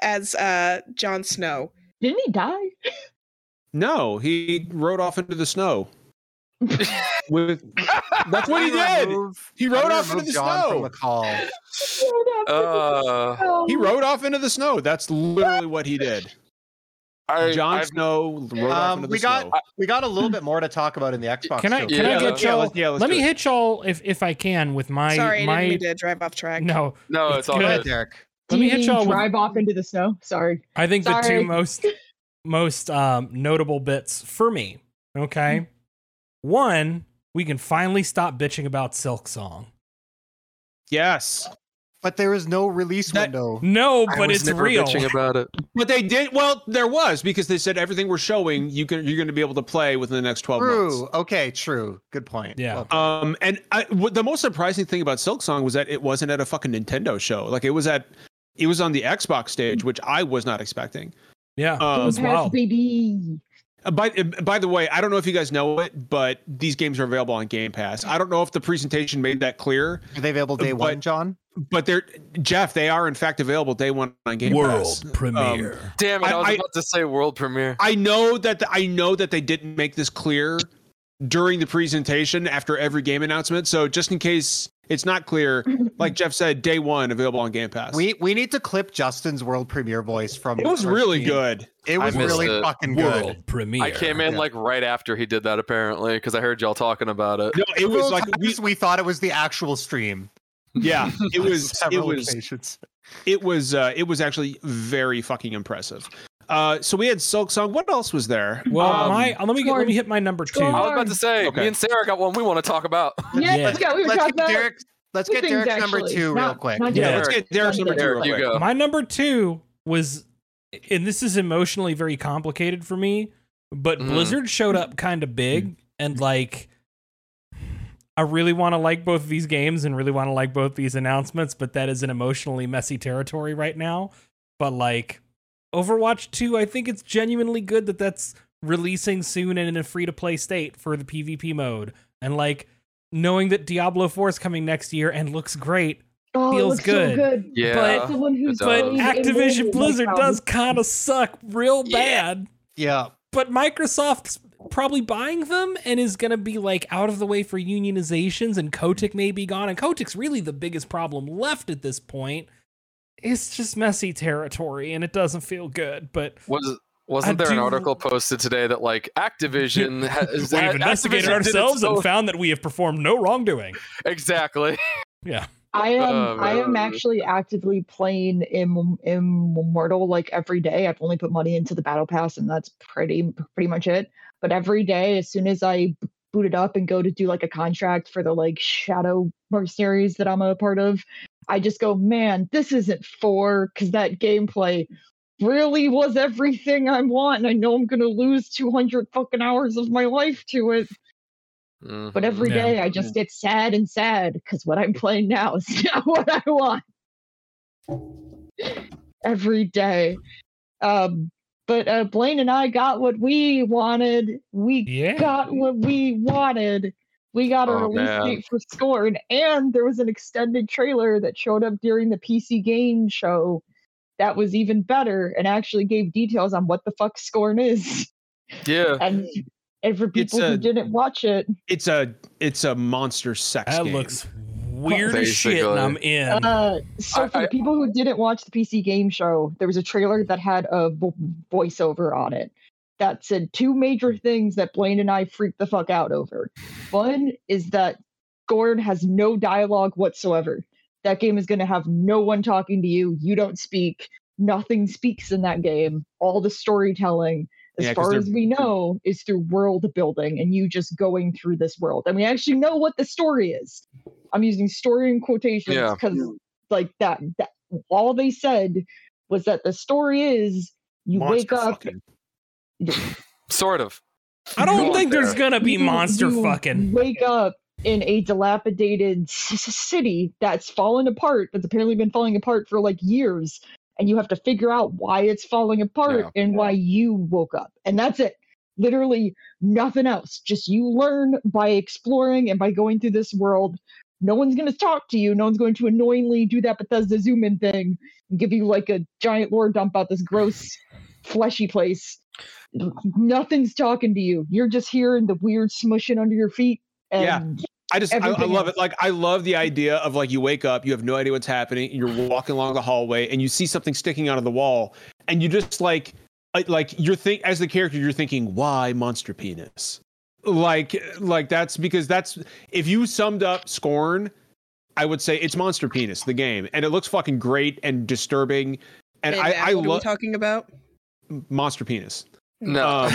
as uh, Jon Snow. Didn't he die? No, he rode off into the snow. With that's what he did. he rode off into the John snow. From the call. Uh, he rode off into the snow. That's literally what he did. I, Jon Snow rode um, we got snow. we got a little bit more to talk about in the Xbox. Can I can yeah, I get y'all? Yeah, yeah, let me it. hit y'all if if I can with my sorry. My, I didn't mean to drive off track. No, no, it's, it's all good, Derek. Let me hit y'all. Drive with, off into the snow. Sorry. I think sorry. the two most most um, notable bits for me. Okay, one we can finally stop bitching about Silksong. Yes. But there is no release that, window. No, but it's real. about it. But they did. Well, there was because they said everything we're showing you can you're going to be able to play within the next twelve true. months. True. Okay. True. Good point. Yeah. Um. And I, w- the most surprising thing about Silksong was that it wasn't at a fucking Nintendo show. Like it was at it was on the Xbox stage, which I was not expecting. Yeah, um, was wild. baby. Uh, by uh, by the way, I don't know if you guys know it, but these games are available on Game Pass. I don't know if the presentation made that clear. Are they available day but, one, John? But they're Jeff. They are in fact available day one on Game world Pass. World premiere. Um, Damn it! I, I was I, about to say world premiere. I know that the, I know that they didn't make this clear during the presentation after every game announcement. So just in case it's not clear, like Jeff said, day one available on Game Pass. We we need to clip Justin's world premiere voice from. It was really good. It was really it. fucking world good. premiere. I came in yeah. like right after he did that apparently because I heard y'all talking about it. No, it was like we, we thought it was the actual stream. Yeah, it was. it was. Occasions. It was. Uh, it was actually very fucking impressive. Uh, so we had Silksong. What else was there? Well, um, my let me get, let me hit my number two. I was about to say, okay. me and Sarah got one we want to talk about. Yeah, yeah. let's get, we let's get Derek. Let's get Derek's actually. number two not, real quick. Yeah, let's get Derek's number two. Real quick. My number two was, and this is emotionally very complicated for me, but mm. Blizzard showed up kind of big and like. I really want to like both of these games and really want to like both these announcements, but that is an emotionally messy territory right now. But like, Overwatch 2, I think it's genuinely good that that's releasing soon and in a free to play state for the PvP mode. And like knowing that Diablo 4 is coming next year and looks great oh, feels good. So good. Yeah. But, but Activision Blizzard does kind of suck real bad. Yeah. But Microsoft's probably buying them and is going to be like out of the way for unionizations and Kotick may be gone. And Kotick's really the biggest problem left at this point it's just messy territory and it doesn't feel good. But was wasn't I there do... an article posted today that like Activision has we've investigated Activision ourselves and found that we have performed no wrongdoing. Exactly. Yeah. I am oh, I am actually actively playing Im- Immortal like every day. I've only put money into the battle pass and that's pretty pretty much it. But every day as soon as I boot it up and go to do like a contract for the like shadow series that I'm a part of, I just go, man, this isn't four because that gameplay really was everything I want. And I know I'm going to lose 200 fucking hours of my life to it. Mm-hmm. But every day yeah. I just get sad and sad because what I'm playing now is not what I want. every day. Um, but uh, Blaine and I got what we wanted. We yeah. got what we wanted. We got a oh, release man. date for Scorn, and there was an extended trailer that showed up during the PC game show that was even better and actually gave details on what the fuck Scorn is. Yeah. and and for people a, who didn't watch it, it's a it's a monster sex that game. looks weird as shit, and I'm in. Uh, so I, for I, the people who didn't watch the PC game show, there was a trailer that had a vo- voiceover on it, that said two major things that Blaine and I freaked the fuck out over. One is that Scorn has no dialogue whatsoever. That game is going to have no one talking to you. You don't speak. Nothing speaks in that game. All the storytelling, as yeah, far as we know, is through world building and you just going through this world. And we actually know what the story is. I'm using story in quotations because, yeah. like that, that, all they said was that the story is you Monster wake up. Fucking sort of. I don't think there's gonna be monster you fucking. Wake up in a dilapidated city that's fallen apart. That's apparently been falling apart for like years, and you have to figure out why it's falling apart yeah. and why you woke up, and that's it. Literally nothing else. Just you learn by exploring and by going through this world. No one's going to talk to you. No one's going to annoyingly do that Bethesda zoom in thing and give you like a giant lore dump out this gross, fleshy place nothing's talking to you. You're just hearing the weird smushing under your feet. yeah. I just I, I, love else. it. Like I love the idea of like you wake up, you have no idea what's happening, you're walking along the hallway, and you see something sticking out of the wall, and you just like like you're think as the character you're thinking why monster penis like like that's because that's if you summed up scorn i would say it's monster penis the game and it looks fucking great and disturbing and i i love talking about monster penis no. Um,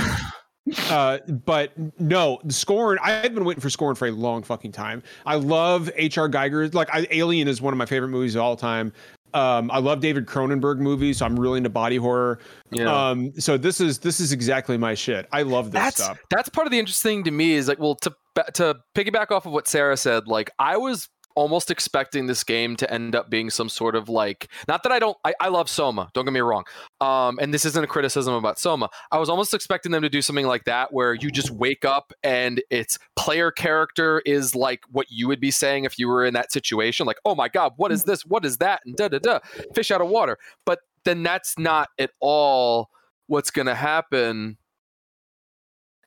uh, but no, Scorn. I've been waiting for Scorn for a long fucking time. I love H.R. Geiger. Like, I, Alien is one of my favorite movies of all time. Um, I love David Cronenberg movies, so I'm really into body horror. Yeah. Um, so this is this is exactly my shit. I love this that's, stuff. That's part of the interesting thing to me is like, well, to to piggyback off of what Sarah said, like I was almost expecting this game to end up being some sort of like not that I don't I, I love Soma, don't get me wrong. Um and this isn't a criticism about Soma. I was almost expecting them to do something like that where you just wake up and its player character is like what you would be saying if you were in that situation. Like, oh my god, what is this? What is that? And da da da. Fish out of water. But then that's not at all what's gonna happen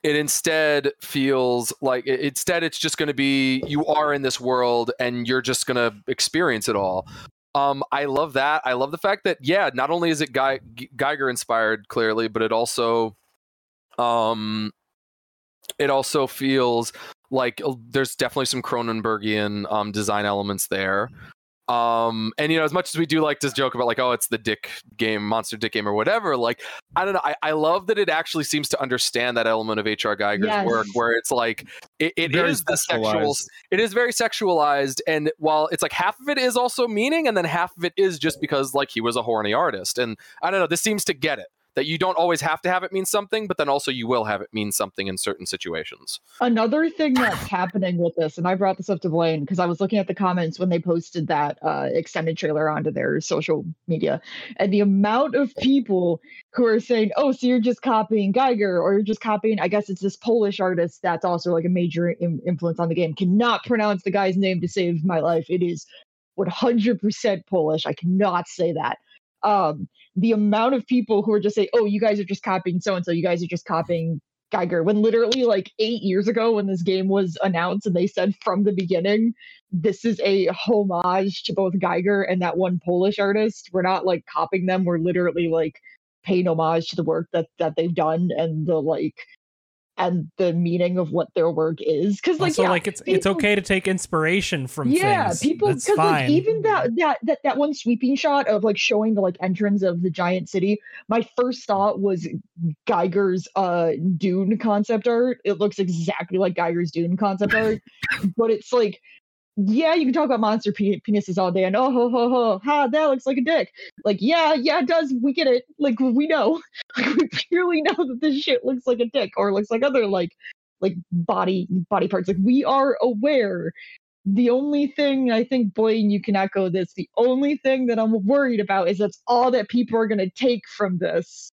it instead feels like instead it's just going to be you are in this world and you're just going to experience it all um, I love that. I love the fact that yeah, not only is it Ge- Giger inspired clearly, but it also, um, it also feels like uh, there's definitely some Cronenbergian um, design elements there. Um, and you know, as much as we do like to joke about like, oh, it's the dick game, monster dick game, or whatever, like, I don't know. I, I love that it actually seems to understand that element of HR Geiger's yes. work, where it's like it, it is the sexual, it is very sexualized, and while it's like half of it is also meaning, and then half of it is just because like he was a horny artist, and I don't know. This seems to get it that you don't always have to have it mean something, but then also you will have it mean something in certain situations. Another thing that's happening with this, and I brought this up to Blaine because I was looking at the comments when they posted that uh, extended trailer onto their social media, and the amount of people who are saying, "Oh, so you're just copying Geiger, or you're just copying," I guess it's this Polish artist that's also like a major Im- influence on the game. Cannot pronounce the guy's name to save my life. It is 100% Polish. I cannot say that. Um, the amount of people who are just say, "Oh, you guys are just copying so and so. You guys are just copying Geiger, When literally like eight years ago, when this game was announced, and they said from the beginning, this is a homage to both Geiger and that one Polish artist. We're not like copying them. We're literally like paying homage to the work that that they've done and the like and the meaning of what their work is because like so yeah, like it's people, it's okay to take inspiration from yeah things. people because like even that that that that one sweeping shot of like showing the like entrance of the giant city my first thought was geiger's uh dune concept art it looks exactly like geiger's dune concept art but it's like yeah, you can talk about monster pe- penises all day and oh ho ho ho ha that looks like a dick. Like yeah, yeah, it does. We get it. Like we know. Like we purely know that this shit looks like a dick or looks like other like like body body parts. Like we are aware. The only thing I think, Blaine, you can echo this. The only thing that I'm worried about is that's all that people are gonna take from this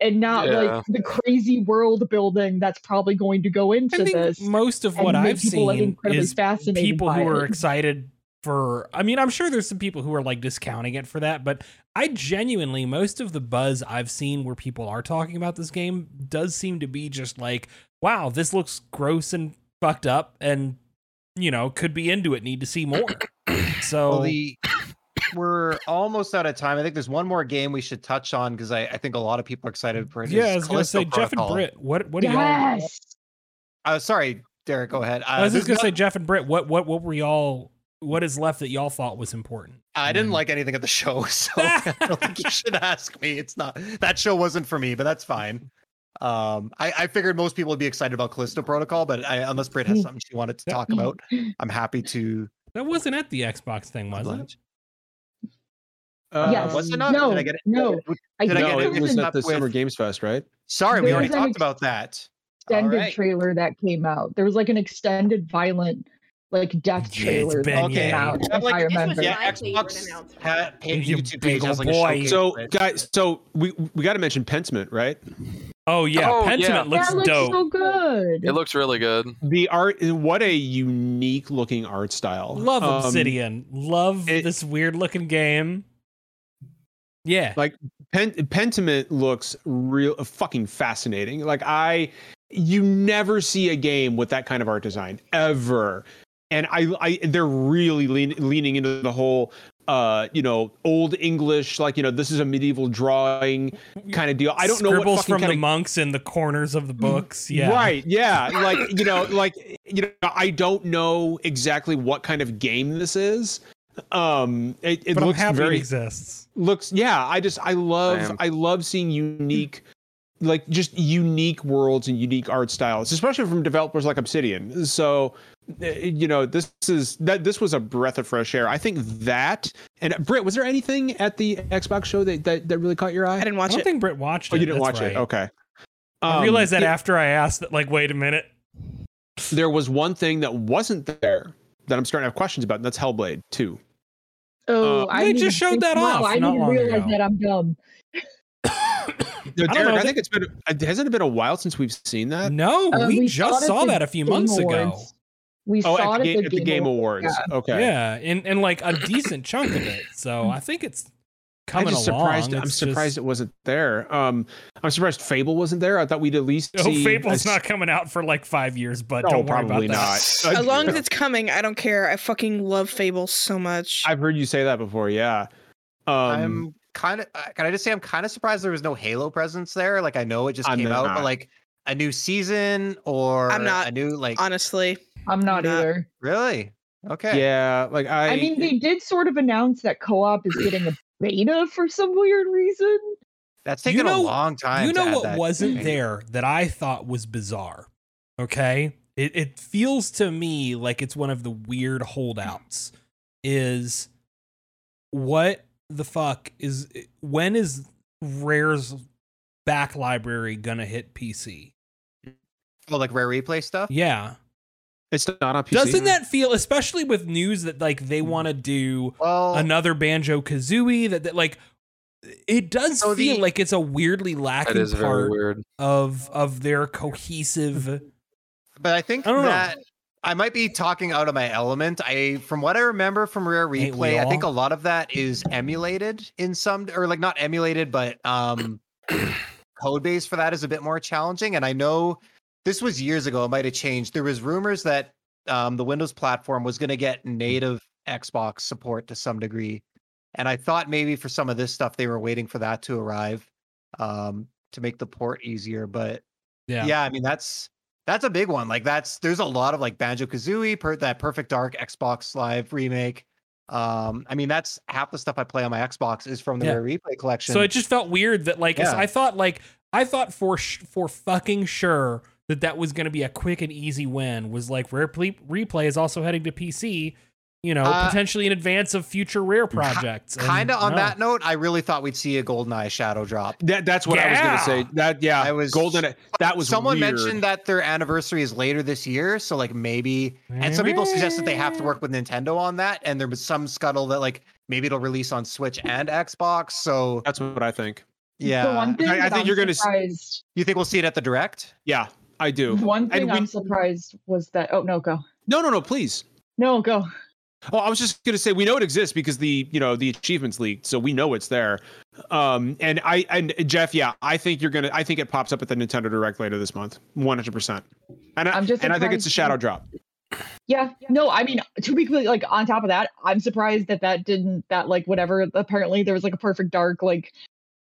and not yeah. like the crazy world building that's probably going to go into this. Most of what I've seen is people who are excited for. I mean, I'm sure there's some people who are like discounting it for that, but I genuinely most of the buzz I've seen where people are talking about this game does seem to be just like, wow, this looks gross and fucked up, and you know, could be into it. Need to see more. So well, the we're almost out of time. I think there's one more game we should touch on because I, I think a lot of people are excited for it. Yeah, I was going to say Protocol. Jeff and Britt. What what do yes! y'all? Uh, sorry, Derek. Go ahead. Uh, I was just going to say Jeff and Britt. What what what were y'all? What is left that y'all thought was important? I didn't like anything of the show, so I don't think you should ask me. It's not that show wasn't for me, but that's fine. Um, I, I figured most people would be excited about Callisto Protocol, but I, unless Britt has mm. something she wanted to talk about, I'm happy to. That wasn't at the Xbox thing, was it? Uh, yes. Was it not? No. Did I get it? No. Did I, get no, it? it was at the with... Summer Games Fest, right? Sorry, we already talked ex- about that. Extended right. trailer that came out. There was like an extended violent like death trailer yeah, that came out. Yeah, like, I remember. Yeah, Xbox had YouTube page has like boy. So guys, so we we got to mention Pentiment, right? Oh yeah, oh, Pentiment yeah. looks, looks dope. So good. It looks really good. The art, what a unique looking art style. Love um, Obsidian. Love it, this weird looking game. Yeah. Like Pen- Pentiment looks real fucking fascinating. Like I you never see a game with that kind of art design ever. And I, I they're really lean, leaning into the whole uh, you know, old English, like you know, this is a medieval drawing kind of deal. I don't Scribbles know what from the of... monks in the corners of the mm, books. Yeah, right. Yeah, like you know, like you know, I don't know exactly what kind of game this is, um it, it but looks very it exists looks yeah i just i love Damn. i love seeing unique like just unique worlds and unique art styles especially from developers like obsidian. So eh, you know this is that this was a breath of fresh air. I think that and Britt, was there anything at the xbox show that that, that really caught your eye? I didn't watch I don't it. think Britt watched it oh, you didn't That's watch right. it okay um, i realized that after i asked that like wait a minute. There was one thing that wasn't there that I'm starting to have questions about, and that's Hellblade 2. Oh, uh, I just showed that off. I didn't realize ago. that I'm dumb. no, Derek, I, I, think it's been uh, hasn't it been a while since we've seen that? No, uh, we, we, just saw that a few months Awards. ago. We oh, saw at, the, game, at the Game Awards. Awards. Yeah. Okay. Yeah, and, and like a decent chunk of it. So I think it's coming I'm surprised. along. I'm surprised just... it wasn't there. Um, I'm surprised Fable wasn't there. I thought we'd at least. Oh, see Fable's not coming out for like five years, but no, don't worry probably about that. not. as long as it's coming, I don't care. I fucking love Fable so much. I've heard you say that before. Yeah. Um, I'm kind of. Uh, can I just say I'm kind of surprised there was no Halo presence there. Like I know it just I'm came not. out, but like a new season or I'm not a new like. Honestly, I'm not, I'm not either. Really? Okay. Yeah, like I. I mean, they did sort of announce that co-op is getting a beta for some weird reason. That's taken you know, a long time. You know what wasn't there that I thought was bizarre? Okay, it it feels to me like it's one of the weird holdouts. Is what the fuck is eh, when is Rare's back library gonna hit PC? Oh, like Rare Replay stuff? Yeah. It's not on PC. Doesn't that feel, especially with news that like they want to do well, another Banjo Kazooie that, that like it does so feel the, like it's a weirdly lacking part weird. of of their cohesive. But I think I that know. I might be talking out of my element. I, from what I remember from Rare Replay, I think a lot of that is emulated in some, or like not emulated, but um, code base for that is a bit more challenging. And I know this was years ago. It might have changed. There was rumors that um, the Windows platform was going to get native Xbox support to some degree, and I thought maybe for some of this stuff they were waiting for that to arrive um, to make the port easier. But yeah, yeah, I mean that's that's a big one. Like that's there's a lot of like Banjo Kazooie, per, that Perfect Dark Xbox Live remake. Um, I mean that's half the stuff I play on my Xbox is from the yeah. Replay collection. So it just felt weird that like yeah. I thought like I thought for sh- for fucking sure that that was going to be a quick and easy win was like Rare Replay is also heading to PC, you know, uh, potentially in advance of future Rare projects. Kind of on no. that note, I really thought we'd see a GoldenEye shadow drop. That, that's what yeah. I was going to say. That yeah, I was Golden. That was someone weird. mentioned that their anniversary is later this year, so like maybe. And some people suggest that they have to work with Nintendo on that, and there was some scuttle that like maybe it'll release on Switch and Xbox. So that's what I think. Yeah, I, I, think you're going to. You think we'll see it at the direct? Yeah, I do. One thing I'm surprised was that. Oh no, go. No, no, no. Please. No, go. Oh, I was just gonna say we know it exists because the you know the achievements leaked, so we know it's there. Um, and I and Jeff, yeah, I think you're gonna. I think it pops up at the Nintendo Direct later this month, one hundred percent. And I, am just and I think it's a shadow drop. Yeah, no, I mean to be completely like on top of that, I'm surprised that that didn't that like whatever. Apparently, there was like a Perfect Dark like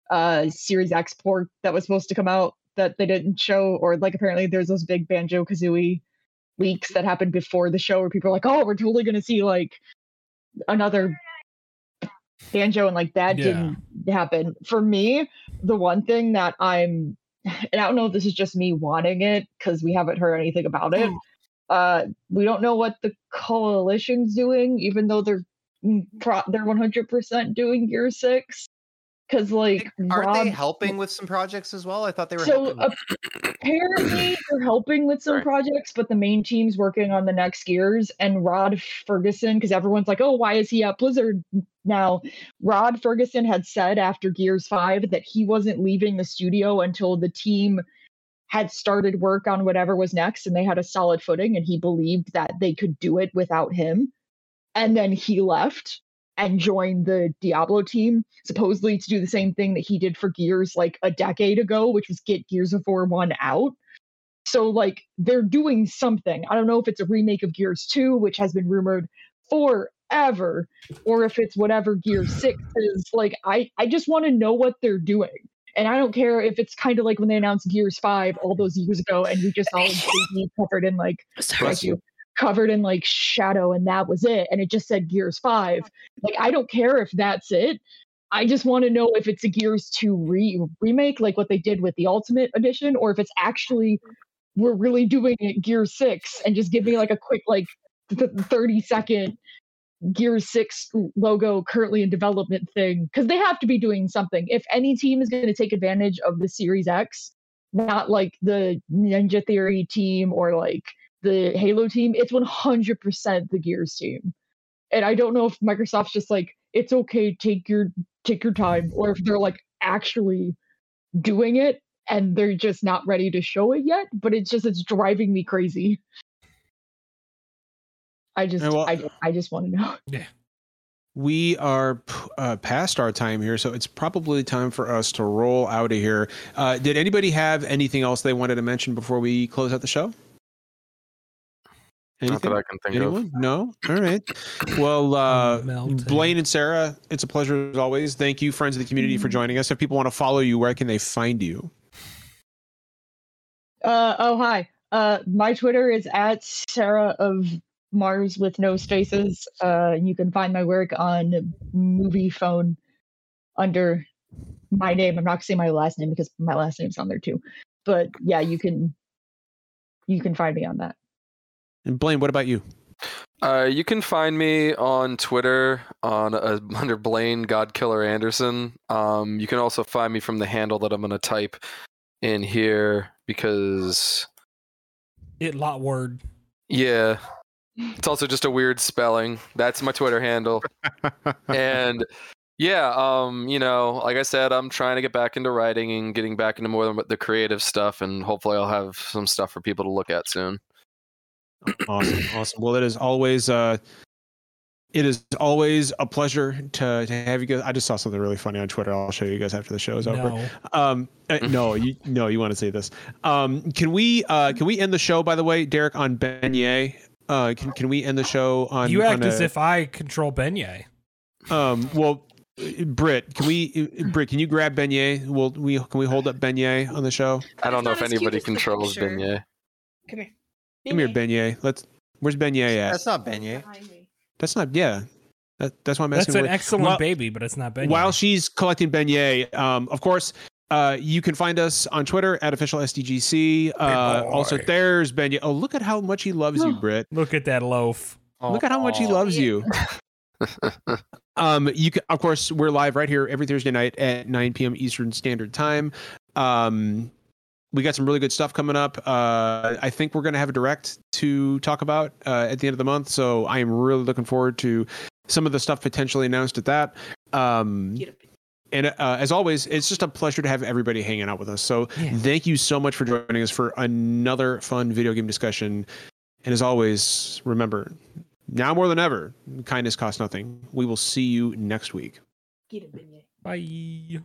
uh Series X port that was supposed to come out that they didn't show, or like apparently there's those big Banjo Kazooie leaks that happened before the show where people are like, oh, we're totally gonna see like another Banjo, and like that yeah. didn't happen. For me, the one thing that I'm, and I don't know if this is just me wanting it because we haven't heard anything about it. Hmm. Uh, we don't know what the coalition's doing, even though they're mm, pro- they're 100% doing Gear Six because like aren't Rob, they helping with some projects as well? I thought they were. So apparently they're helping with some Sorry. projects, but the main team's working on the next Gears. And Rod Ferguson, because everyone's like, "Oh, why is he at Blizzard now?" Rod Ferguson had said after Gears Five that he wasn't leaving the studio until the team had started work on whatever was next, and they had a solid footing, and he believed that they could do it without him. And then he left and join the Diablo team, supposedly to do the same thing that he did for Gears like a decade ago, which was get Gears of War 1 out. So, like, they're doing something. I don't know if it's a remake of Gears 2, which has been rumored forever, or if it's whatever Gears 6 is. Like, I, I just want to know what they're doing. And I don't care if it's kind of like when they announced Gears 5 all those years ago and we just saw covered in like, you, covered in like shadow and that was it and it just said gears 5 like i don't care if that's it. I just want to know if it's a gears 2 re- remake like what they did with the ultimate edition or if it's actually we're really doing it gear 6 and just give me like a quick like th- 30 second gear 6 logo currently in development thing because they have to be doing something. If any team is going to take advantage of the series x not like the ninja theory team or like the Halo team, it's 100% the Gears team. And I don't know if Microsoft's just like it's okay, take your take your time, or if they're like actually doing it and they're just not ready to show it yet. But it's just it's driving me crazy. I just well, I I just want to know. Yeah. We are uh, past our time here, so it's probably time for us to roll out of here. Uh, did anybody have anything else they wanted to mention before we close out the show? Anything? Not that I can think Anyone? of. No. All right. Well, uh, Blaine and Sarah, it's a pleasure as always. Thank you, friends of the community, for mm-hmm. joining us. If people want to follow you, where can they find you? Uh, oh, hi. Uh, my Twitter is at Sarah of Mars with no spaces. Uh, you can find my work on Moviefone under my name. I'm not gonna say my last name because my last name's on there too. But yeah, you can you can find me on that. And Blaine, what about you? Uh, you can find me on Twitter on uh, under Blaine Godkiller Anderson. Um, you can also find me from the handle that I'm going to type in here because it lot word. Yeah, it's also just a weird spelling. That's my Twitter handle. and yeah, um, you know, like I said, I'm trying to get back into writing and getting back into more of the creative stuff, and hopefully, I'll have some stuff for people to look at soon awesome, awesome. Well, it is always uh, it is always a pleasure to, to have you guys. I just saw something really funny on Twitter. I'll show you guys after the show is over. No. Um, uh, no, you no, you want to say this? Um, can we uh, can we end the show by the way, Derek, on Beignet? Uh, can can we end the show on? You act on as if I control Beignet. Um, well, Britt, can we, Britt, can you grab Beignet? Will we, can we hold up Beignet on the show? I don't know if anybody controls Beignet. Come here. Come here, Beignet. Let's. Where's Beignet at? That's not Beignet. That's not. Yeah. That, that's what I'm asking. That's an excellent while, baby, but it's not Beignet. While she's collecting Beignet, um, of course, uh, you can find us on Twitter at official SDGC. Uh, also, there's Beignet. Oh, look at how much he loves you, Britt. Look at that loaf. Look at how much he loves you. um, you can, of course, we're live right here every Thursday night at 9 p.m. Eastern Standard Time. Um, we got some really good stuff coming up. Uh, I think we're going to have a direct to talk about uh, at the end of the month. So I am really looking forward to some of the stuff potentially announced at that. Um, and uh, as always, it's just a pleasure to have everybody hanging out with us. So yeah. thank you so much for joining us for another fun video game discussion. And as always, remember, now more than ever, kindness costs nothing. We will see you next week. Bye.